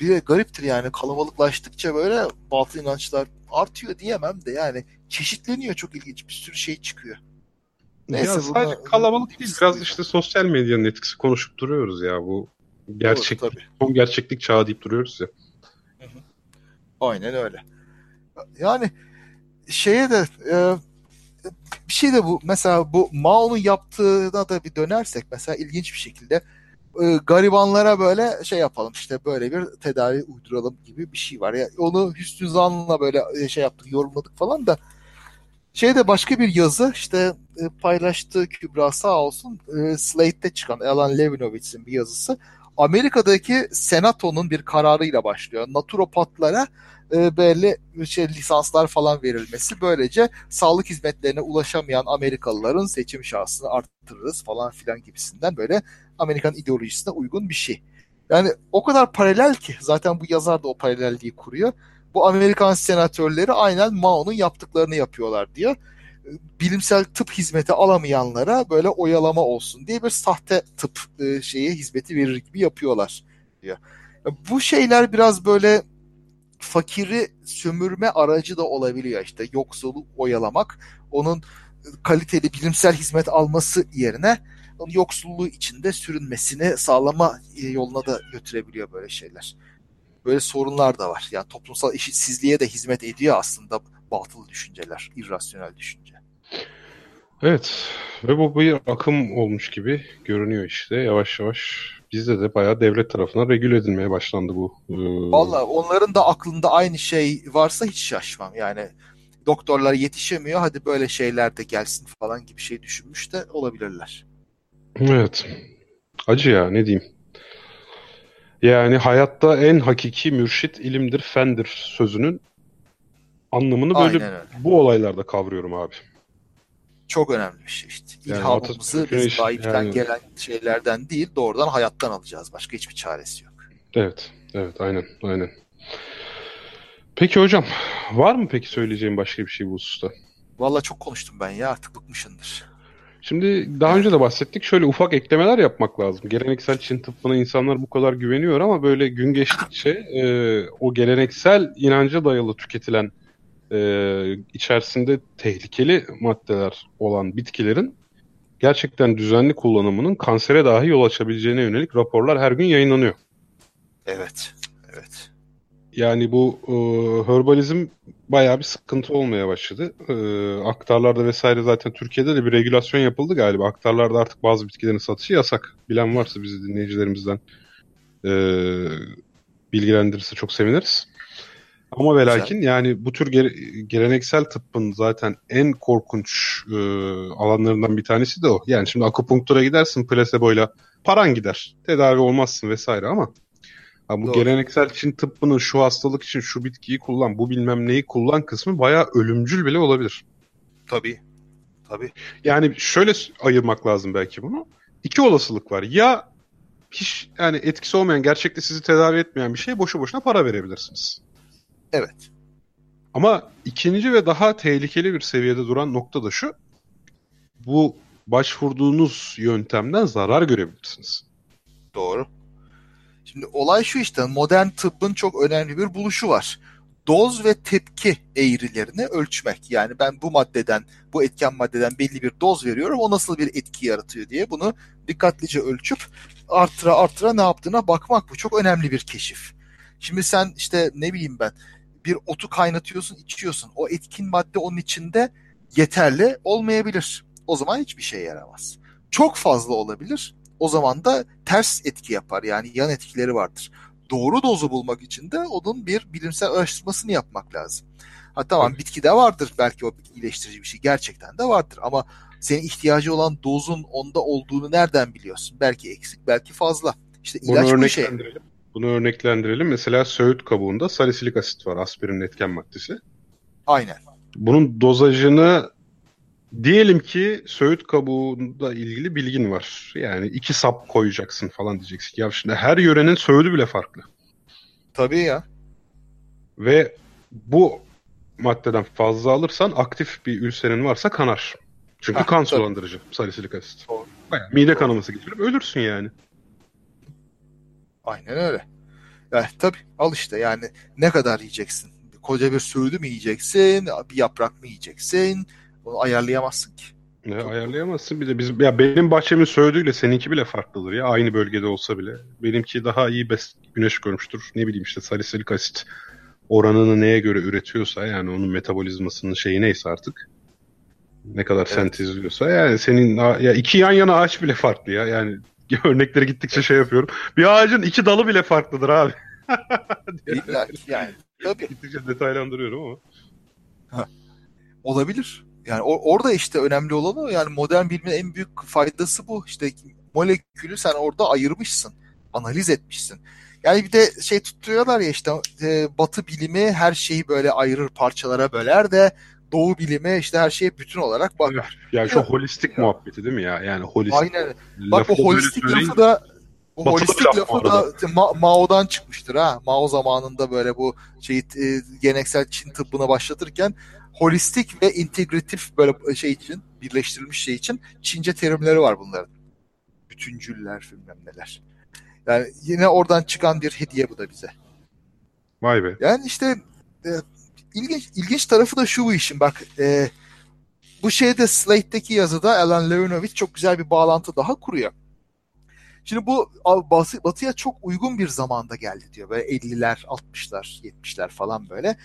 bir de gariptir yani kalabalıklaştıkça böyle batıl inançlar artıyor diyemem de yani çeşitleniyor çok ilginç bir sürü şey çıkıyor. Neyse, ya sadece buna, kalabalık değil biraz işte sosyal medyanın etkisi konuşup duruyoruz ya bu gerçek Doğru, son gerçeklik çağı deyip duruyoruz ya. Aynen öyle. Yani şeye de e, bir şey de bu mesela bu Mao'nun yaptığına da bir dönersek mesela ilginç bir şekilde e, garibanlara böyle şey yapalım işte böyle bir tedavi uyduralım gibi bir şey var. Ya yani onu Hüsnü Zan'la böyle e, şey yaptık, yorumladık falan da şeyde başka bir yazı işte e, paylaştığı Kübra sağ olsun e, Slate'de çıkan Alan Levinowitz'in bir yazısı. Amerika'daki senatonun bir kararıyla başlıyor. Naturopatlara e, belli şey, lisanslar falan verilmesi. Böylece sağlık hizmetlerine ulaşamayan Amerikalıların seçim şansını arttırırız falan filan gibisinden böyle Amerikan ideolojisine uygun bir şey. Yani o kadar paralel ki zaten bu yazar da o paralelliği kuruyor. Bu Amerikan senatörleri aynen Mao'nun yaptıklarını yapıyorlar diyor. Bilimsel tıp hizmeti alamayanlara böyle oyalama olsun diye bir sahte tıp e, şeyi hizmeti verir gibi yapıyorlar diyor. Bu şeyler biraz böyle fakiri sömürme aracı da olabiliyor işte yoksulu oyalamak onun kaliteli bilimsel hizmet alması yerine onun yoksulluğu içinde sürünmesini sağlama e, yoluna da götürebiliyor böyle şeyler. Böyle sorunlar da var. Yani toplumsal eşitsizliğe de hizmet ediyor aslında batıl düşünceler, irrasyonel düşünce. Evet ve bu bir akım olmuş gibi görünüyor işte yavaş yavaş bizde de bayağı devlet tarafından regüle edilmeye başlandı bu. Ee... Valla onların da aklında aynı şey varsa hiç şaşmam. Yani doktorlar yetişemiyor hadi böyle şeyler de gelsin falan gibi şey düşünmüş de olabilirler. Evet. Acı ya ne diyeyim. Yani hayatta en hakiki mürşit ilimdir, fendir sözünün anlamını böyle bu olaylarda kavruyorum abi çok önemli bir şey işte. İlhamımızı yani biz gayipten yani... gelen şeylerden değil doğrudan hayattan alacağız. Başka hiçbir çaresi yok. Evet. Evet aynen aynen. Peki hocam var mı peki söyleyeceğim başka bir şey bu hususta? Valla çok konuştum ben ya artık bıkmışındır. Şimdi daha önce de bahsettik. Şöyle ufak eklemeler yapmak lazım. Geleneksel Çin tıbbına insanlar bu kadar güveniyor ama böyle gün geçtikçe e, o geleneksel inanca dayalı tüketilen e, içerisinde tehlikeli maddeler olan bitkilerin gerçekten düzenli kullanımının kansere dahi yol açabileceğine yönelik raporlar her gün yayınlanıyor. Evet, evet. Yani bu e, herbalizm bayağı bir sıkıntı olmaya başladı. E, aktarlarda vesaire zaten Türkiye'de de bir regülasyon yapıldı galiba. Aktarlarda artık bazı bitkilerin satışı yasak. Bilen varsa bizi dinleyicilerimizden e, bilgilendirirse çok seviniriz. Ama ve lakin yani bu tür geleneksel tıbbın zaten en korkunç e, alanlarından bir tanesi de o. Yani şimdi akupunktura gidersin plaseboyla paran gider. Tedavi olmazsın vesaire ama ha, bu Doğru. geleneksel Çin tıbbının şu hastalık için şu bitkiyi kullan, bu bilmem neyi kullan kısmı bayağı ölümcül bile olabilir. Tabii. Tabii. Yani şöyle ayırmak lazım belki bunu. İki olasılık var. Ya hiç yani etkisi olmayan, gerçekte sizi tedavi etmeyen bir şeye boşu boşuna para verebilirsiniz. Evet. Ama ikinci ve daha tehlikeli bir seviyede duran nokta da şu. Bu başvurduğunuz yöntemden zarar görebilirsiniz. Doğru. Şimdi olay şu işte modern tıbbın çok önemli bir buluşu var. Doz ve tepki eğrilerini ölçmek. Yani ben bu maddeden, bu etken maddeden belli bir doz veriyorum. O nasıl bir etki yaratıyor diye bunu dikkatlice ölçüp artıra artıra ne yaptığına bakmak. Bu çok önemli bir keşif. Şimdi sen işte ne bileyim ben bir otu kaynatıyorsun, içiyorsun. O etkin madde onun içinde yeterli olmayabilir. O zaman hiçbir şey yaramaz. Çok fazla olabilir. O zaman da ters etki yapar. Yani yan etkileri vardır. doğru dozu bulmak için de onun bir bilimsel araştırmasını yapmak lazım. Ha tamam bitkide vardır belki o iyileştirici bir şey gerçekten de vardır ama senin ihtiyacı olan dozun onda olduğunu nereden biliyorsun? Belki eksik, belki fazla. İşte ilaç Bunu bu şey. Bunu örneklendirelim. Mesela söğüt kabuğunda salisilik asit var, aspirinin etken maddesi. Aynen. Bunun dozajını diyelim ki söğüt kabuğunda ilgili bilgin var. Yani iki sap koyacaksın falan diyeceksin. Ya şimdi her yörenin söğüdü bile farklı. Tabii ya. Ve bu maddeden fazla alırsan aktif bir ülserin varsa kanar. Çünkü ha, kan tabii. sulandırıcı salisilik asit. Doğru. Bayağı mide Doğru. kanaması geçirip ölürsün yani. Aynen öyle. Yani, tabii al işte yani ne kadar yiyeceksin? Koca bir söğüdü mü yiyeceksin? Bir yaprak mı yiyeceksin? Onu ayarlayamazsın ki. Ne ayarlayamazsın bir de biz ya benim bahçemin söğüdüyle seninki bile farklıdır ya aynı bölgede olsa bile. Benimki daha iyi bes güneş görmüştür. Ne bileyim işte salisilik asit oranını neye göre üretiyorsa yani onun metabolizmasının şeyi neyse artık ne kadar evet. sentezliyorsa yani senin ya iki yan yana ağaç bile farklı ya yani örnekleri gittikçe şey yapıyorum. Bir ağacın iki dalı bile farklıdır abi. İlla yani tabii. Gittikçe detaylandırıyorum ama. Ha. Olabilir. Yani or- orada işte önemli olan o. Yani modern bilimin en büyük faydası bu. İşte molekülü sen orada ayırmışsın. Analiz etmişsin. Yani bir de şey tutturuyorlar ya işte e, batı bilimi her şeyi böyle ayırır parçalara böler de doğu bilimi işte her şeye bütün olarak bakar. Ya şu holistik ya. muhabbeti değil mi ya? Yani holistik. Aynen. Bak o holistik lafı da o holistik lafı da Ma- Mao'dan çıkmıştır ha. Mao zamanında böyle bu şey e, geleneksel Çin tıbbına başlatırken holistik ve integratif böyle şey için birleştirilmiş şey için Çince terimleri var bunların. Bütüncüller bilmem neler. Yani yine oradan çıkan bir hediye bu da bize. Vay be. Yani işte e, ilginç ilginç tarafı da şu bu işin bak e, bu şeyde Slate'deki yazıda Alan Levinovich çok güzel bir bağlantı daha kuruyor. Şimdi bu batı, batıya çok uygun bir zamanda geldi diyor. Böyle 50'ler, 60'lar, 70'ler falan böyle.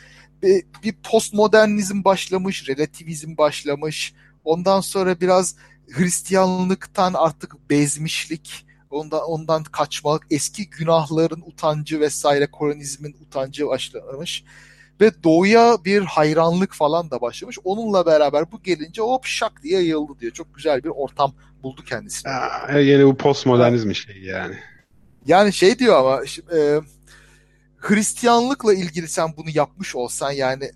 Bir, bir postmodernizm başlamış, relativizm başlamış. Ondan sonra biraz Hristiyanlıktan artık bezmişlik, ondan, ondan kaçmak, eski günahların utancı vesaire, kolonizmin utancı başlamış ve doğuya bir hayranlık falan da başlamış. Onunla beraber bu gelince hop şak diye yayıldı diyor. Çok güzel bir ortam buldu kendisine. Aa, yeni bu postmodernizm yani, şey yani. Yani şey diyor ama e, Hristiyanlıkla ilgili sen bunu yapmış olsan yani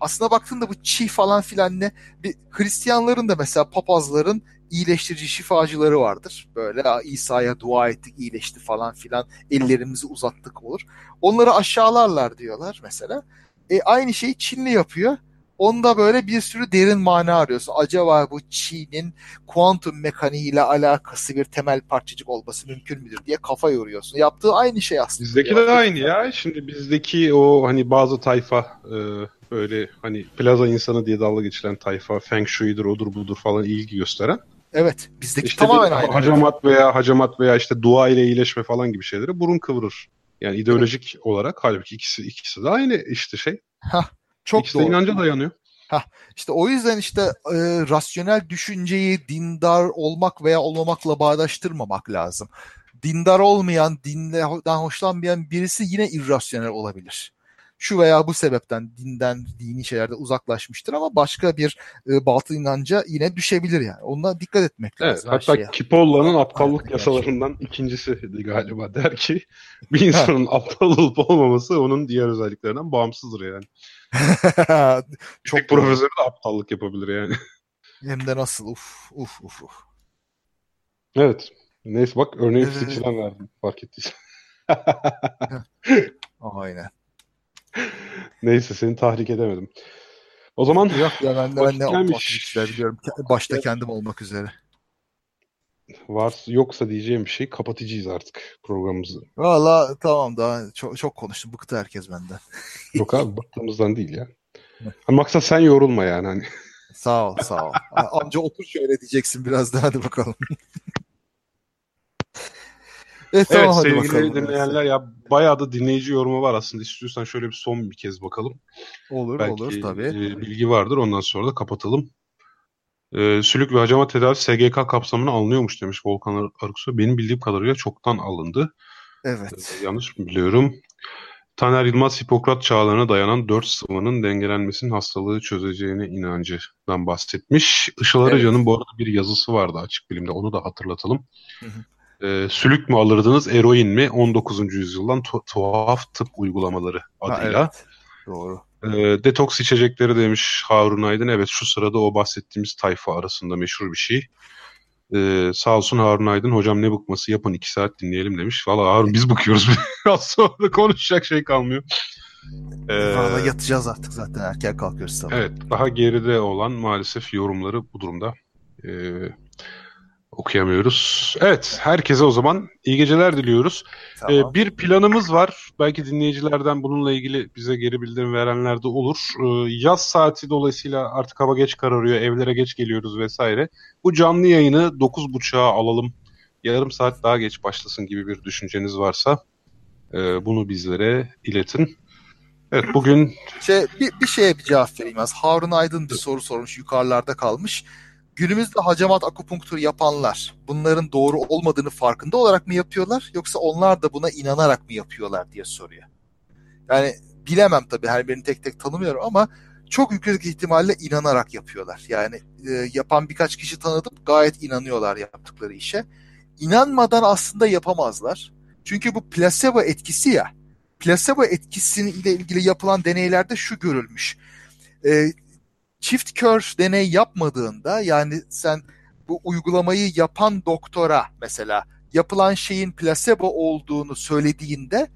aslına baktığında bu çiğ falan filan ne? Bir Hristiyanların da mesela papazların iyileştirici şifacıları vardır. Böyle İsa'ya dua ettik iyileşti falan filan ellerimizi uzattık olur. Onları aşağılarlar diyorlar mesela. E, aynı şeyi Çinli yapıyor. Onda böyle bir sürü derin mana arıyorsun. Acaba bu Çin'in kuantum mekaniğiyle alakası bir temel parçacık olması mümkün müdür diye kafa yoruyorsun. Yaptığı aynı şey aslında. Bizdeki de aynı ya. Şimdi bizdeki o hani bazı tayfa e, böyle hani plaza insanı diye dalga geçilen tayfa Feng Shui'dir odur budur falan ilgi gösteren. Evet. Bizdeki işte tamamen aynı. Hacamat veya hacamat veya işte dua ile iyileşme falan gibi şeyleri burun kıvırır. Yani ideolojik olarak halbuki ikisi ikisi de aynı işte şey. Hah, çok ikisi doğru. de inanca dayanıyor. Ha, işte o yüzden işte e, rasyonel düşünceyi dindar olmak veya olmamakla bağdaştırmamak lazım. Dindar olmayan, dinden hoşlanmayan birisi yine irrasyonel olabilir şu veya bu sebepten dinden, dini şeylerde uzaklaşmıştır ama başka bir e, batıl inanca yine düşebilir yani. Ondan dikkat etmek evet, lazım. Hatta şeye. Kipolla'nın aptallık yasalarından şey. ikincisiydi galiba der ki bir insanın aptal olup olmaması onun diğer özelliklerinden bağımsızdır yani. Çok profesör de aptallık yapabilir yani. Hem de nasıl uf uf uf uf. Evet. Neyse bak örneği fizikçiden verdim fark ettiysen. Aynen. Neyse seni tahrik edemedim. O zaman yok ya ben de ben ne gelmiş. biliyorum. Başta kendim olmak üzere. Var yoksa diyeceğim bir şey kapatacağız artık programımızı. Valla tamam daha çok, çok konuştum. Bıktı herkes benden. Yok abi bıktığımızdan değil ya. Maksat sen yorulma yani hani. Sağ ol sağ ol. Amca otur şöyle diyeceksin biraz daha hadi bakalım. Evet, tamam, evet sevgili bakalım. dinleyenler ya bayağı da dinleyici yorumu var aslında. İstiyorsan şöyle bir son bir kez bakalım. Olur Belki, olur tabii. E, bilgi vardır ondan sonra da kapatalım. E, sülük ve hacama tedavi SGK kapsamına alınıyormuş demiş Volkan Arıksu. Benim bildiğim kadarıyla çoktan alındı. Evet. Ee, yanlış biliyorum? Taner Yılmaz Hipokrat çağlarına dayanan dört sıvının dengelenmesinin hastalığı çözeceğine inancından bahsetmiş. Işıl Arıcan'ın evet. bu arada bir yazısı vardı açık bilimde onu da hatırlatalım. Hı hı. Ee, sülük mü alırdınız, eroin mi? 19. yüzyıldan tu- tuhaf tıp uygulamaları adıyla. Ha, evet. Doğru. Ee, detoks içecekleri demiş Harun Aydın. Evet şu sırada o bahsettiğimiz tayfa arasında meşhur bir şey. Ee, sağ olsun Harun Aydın hocam ne bıkması yapın iki saat dinleyelim demiş. Valla Harun biz bıkıyoruz. Az sonra konuşacak şey kalmıyor. Ee, Valla yatacağız artık zaten erken kalkıyoruz sabah. Evet daha geride olan maalesef yorumları bu durumda. Ee, okuyamıyoruz. Evet, herkese o zaman iyi geceler diliyoruz. Tamam. Ee, bir planımız var. Belki dinleyicilerden bununla ilgili bize geri bildirim verenler de olur. Ee, yaz saati dolayısıyla artık hava geç kararıyor, evlere geç geliyoruz vesaire. Bu canlı yayını 9.30'a alalım. Yarım saat daha geç başlasın gibi bir düşünceniz varsa e, bunu bizlere iletin. Evet bugün... Şey, bir, bir şeye bir cevap vereyim az. Harun Aydın bir soru sormuş yukarılarda kalmış günümüzde hacamat akupunktur yapanlar bunların doğru olmadığını farkında olarak mı yapıyorlar yoksa onlar da buna inanarak mı yapıyorlar diye soruyor. Yani bilemem tabii her birini tek tek tanımıyorum ama çok yüksek ihtimalle inanarak yapıyorlar. Yani e, yapan birkaç kişi tanıdım gayet inanıyorlar yaptıkları işe. İnanmadan aslında yapamazlar. Çünkü bu plasebo etkisi ya. Plasebo etkisiyle ilgili yapılan deneylerde şu görülmüş. E, çift kör deney yapmadığında yani sen bu uygulamayı yapan doktora mesela yapılan şeyin placebo olduğunu söylediğinde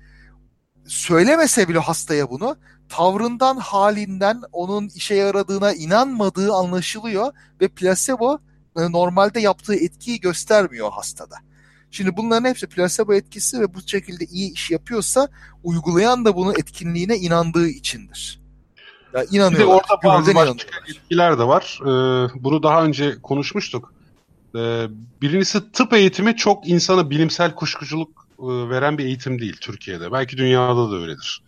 söylemese bile hastaya bunu tavrından halinden onun işe yaradığına inanmadığı anlaşılıyor ve placebo e, normalde yaptığı etkiyi göstermiyor hastada. Şimdi bunların hepsi placebo etkisi ve bu şekilde iyi iş yapıyorsa uygulayan da bunun etkinliğine inandığı içindir. Ya inanıyorlar. Bir de orada bazı başka etkiler de var. Ee, bunu daha önce konuşmuştuk. Ee, birincisi tıp eğitimi çok insana bilimsel kuşkuculuk e, veren bir eğitim değil Türkiye'de. Belki dünyada da öyledir.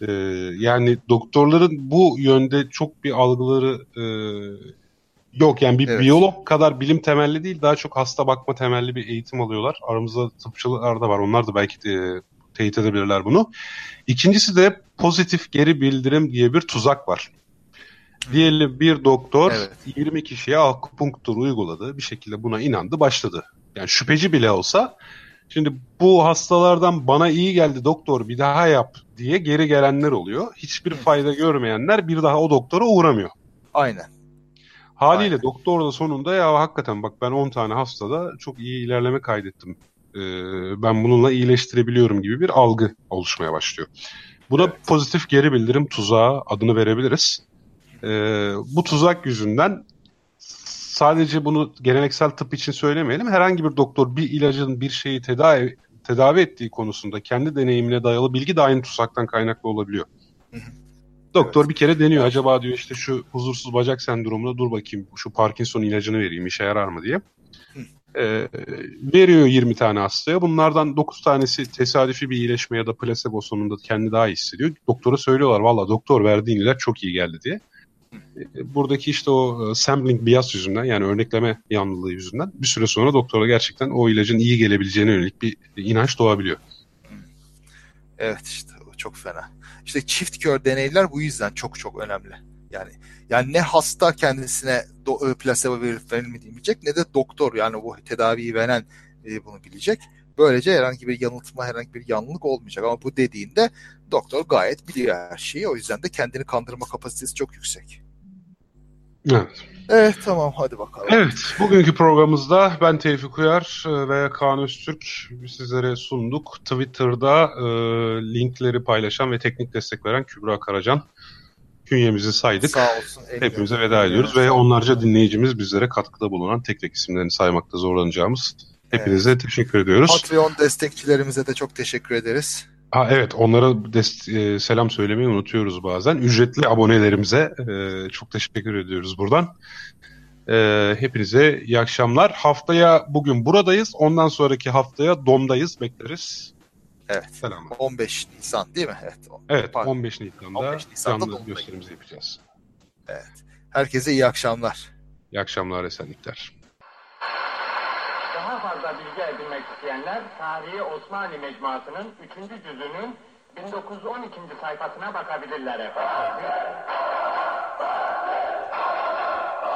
Ee, yani doktorların bu yönde çok bir algıları e, yok. Yani bir evet. biyolog kadar bilim temelli değil daha çok hasta bakma temelli bir eğitim alıyorlar. Aramızda tıpçılar da var. Onlar da belki de, teyit edebilirler bunu. İkincisi de pozitif geri bildirim diye bir tuzak var. Diyelim bir doktor evet. 20 kişiye akupunktur uyguladı. Bir şekilde buna inandı, başladı. Yani şüpheci bile olsa şimdi bu hastalardan bana iyi geldi doktor bir daha yap diye geri gelenler oluyor. Hiçbir fayda görmeyenler bir daha o doktora uğramıyor. Aynen. Haliyle Aynen. doktor da sonunda ya hakikaten bak ben 10 tane hastada çok iyi ilerleme kaydettim. Ee, ben bununla iyileştirebiliyorum gibi bir algı oluşmaya başlıyor. Buna evet. pozitif geri bildirim tuzağı adını verebiliriz. Ee, bu tuzak yüzünden sadece bunu geleneksel tıp için söylemeyelim. Herhangi bir doktor bir ilacın bir şeyi tedavi tedavi ettiği konusunda kendi deneyimine dayalı bilgi de aynı tuzaktan kaynaklı olabiliyor. Doktor evet. bir kere deniyor. Acaba diyor işte şu huzursuz bacak sendromuna dur bakayım şu Parkinson ilacını vereyim işe yarar mı diye e, veriyor 20 tane hastaya. Bunlardan 9 tanesi tesadüfi bir iyileşme ya da plasebo sonunda kendi daha iyi hissediyor. Doktora söylüyorlar valla doktor verdiğin ilaç çok iyi geldi diye. E, buradaki işte o e, sampling bias yüzünden yani örnekleme yanlılığı yüzünden bir süre sonra doktora gerçekten o ilacın iyi gelebileceğine yönelik bir inanç doğabiliyor. Evet işte çok fena. İşte çift kör deneyler bu yüzden çok çok önemli. Yani yani ne hasta kendisine do, e, plasebo verip verilmediğini bilecek ne de doktor yani bu tedaviyi veren e, bunu bilecek. Böylece herhangi bir yanıltma, herhangi bir yanlılık olmayacak. Ama bu dediğinde doktor gayet biliyor her şeyi. O yüzden de kendini kandırma kapasitesi çok yüksek. Evet. Evet tamam hadi bakalım. Evet bugünkü programımızda ben Tevfik Uyar e, ve Kaan Öztürk sizlere sunduk. Twitter'da e, linkleri paylaşan ve teknik destek veren Kübra Karacan künyemizi saydık. Sağ olsun. Hepimize veda ediyoruz ve onlarca dinleyicimiz bizlere katkıda bulunan tek tek isimlerini saymakta zorlanacağımız hepinize evet. teşekkür ediyoruz. Patreon destekçilerimize de çok teşekkür ederiz. Ha evet onlara dest- e, selam söylemeyi unutuyoruz bazen. Ücretli abonelerimize e, çok teşekkür ediyoruz buradan. E, hepinize iyi akşamlar. Haftaya bugün buradayız. Ondan sonraki haftaya Dom'dayız. Bekleriz. Evet. Selamlar. 15 Nisan değil mi? Evet. Evet Pardon. 15 Nisan'da, 15 Nisan'da canlı gösterimizi yapacağız. Evet. Herkese iyi akşamlar. İyi akşamlar, esenlikler. Daha fazla fazla bilgi edinmek isteyenler Tarihi Osmanlı Mecmuası'nın 3. cüzünün 1912. sayfasına bakabilirler efendim.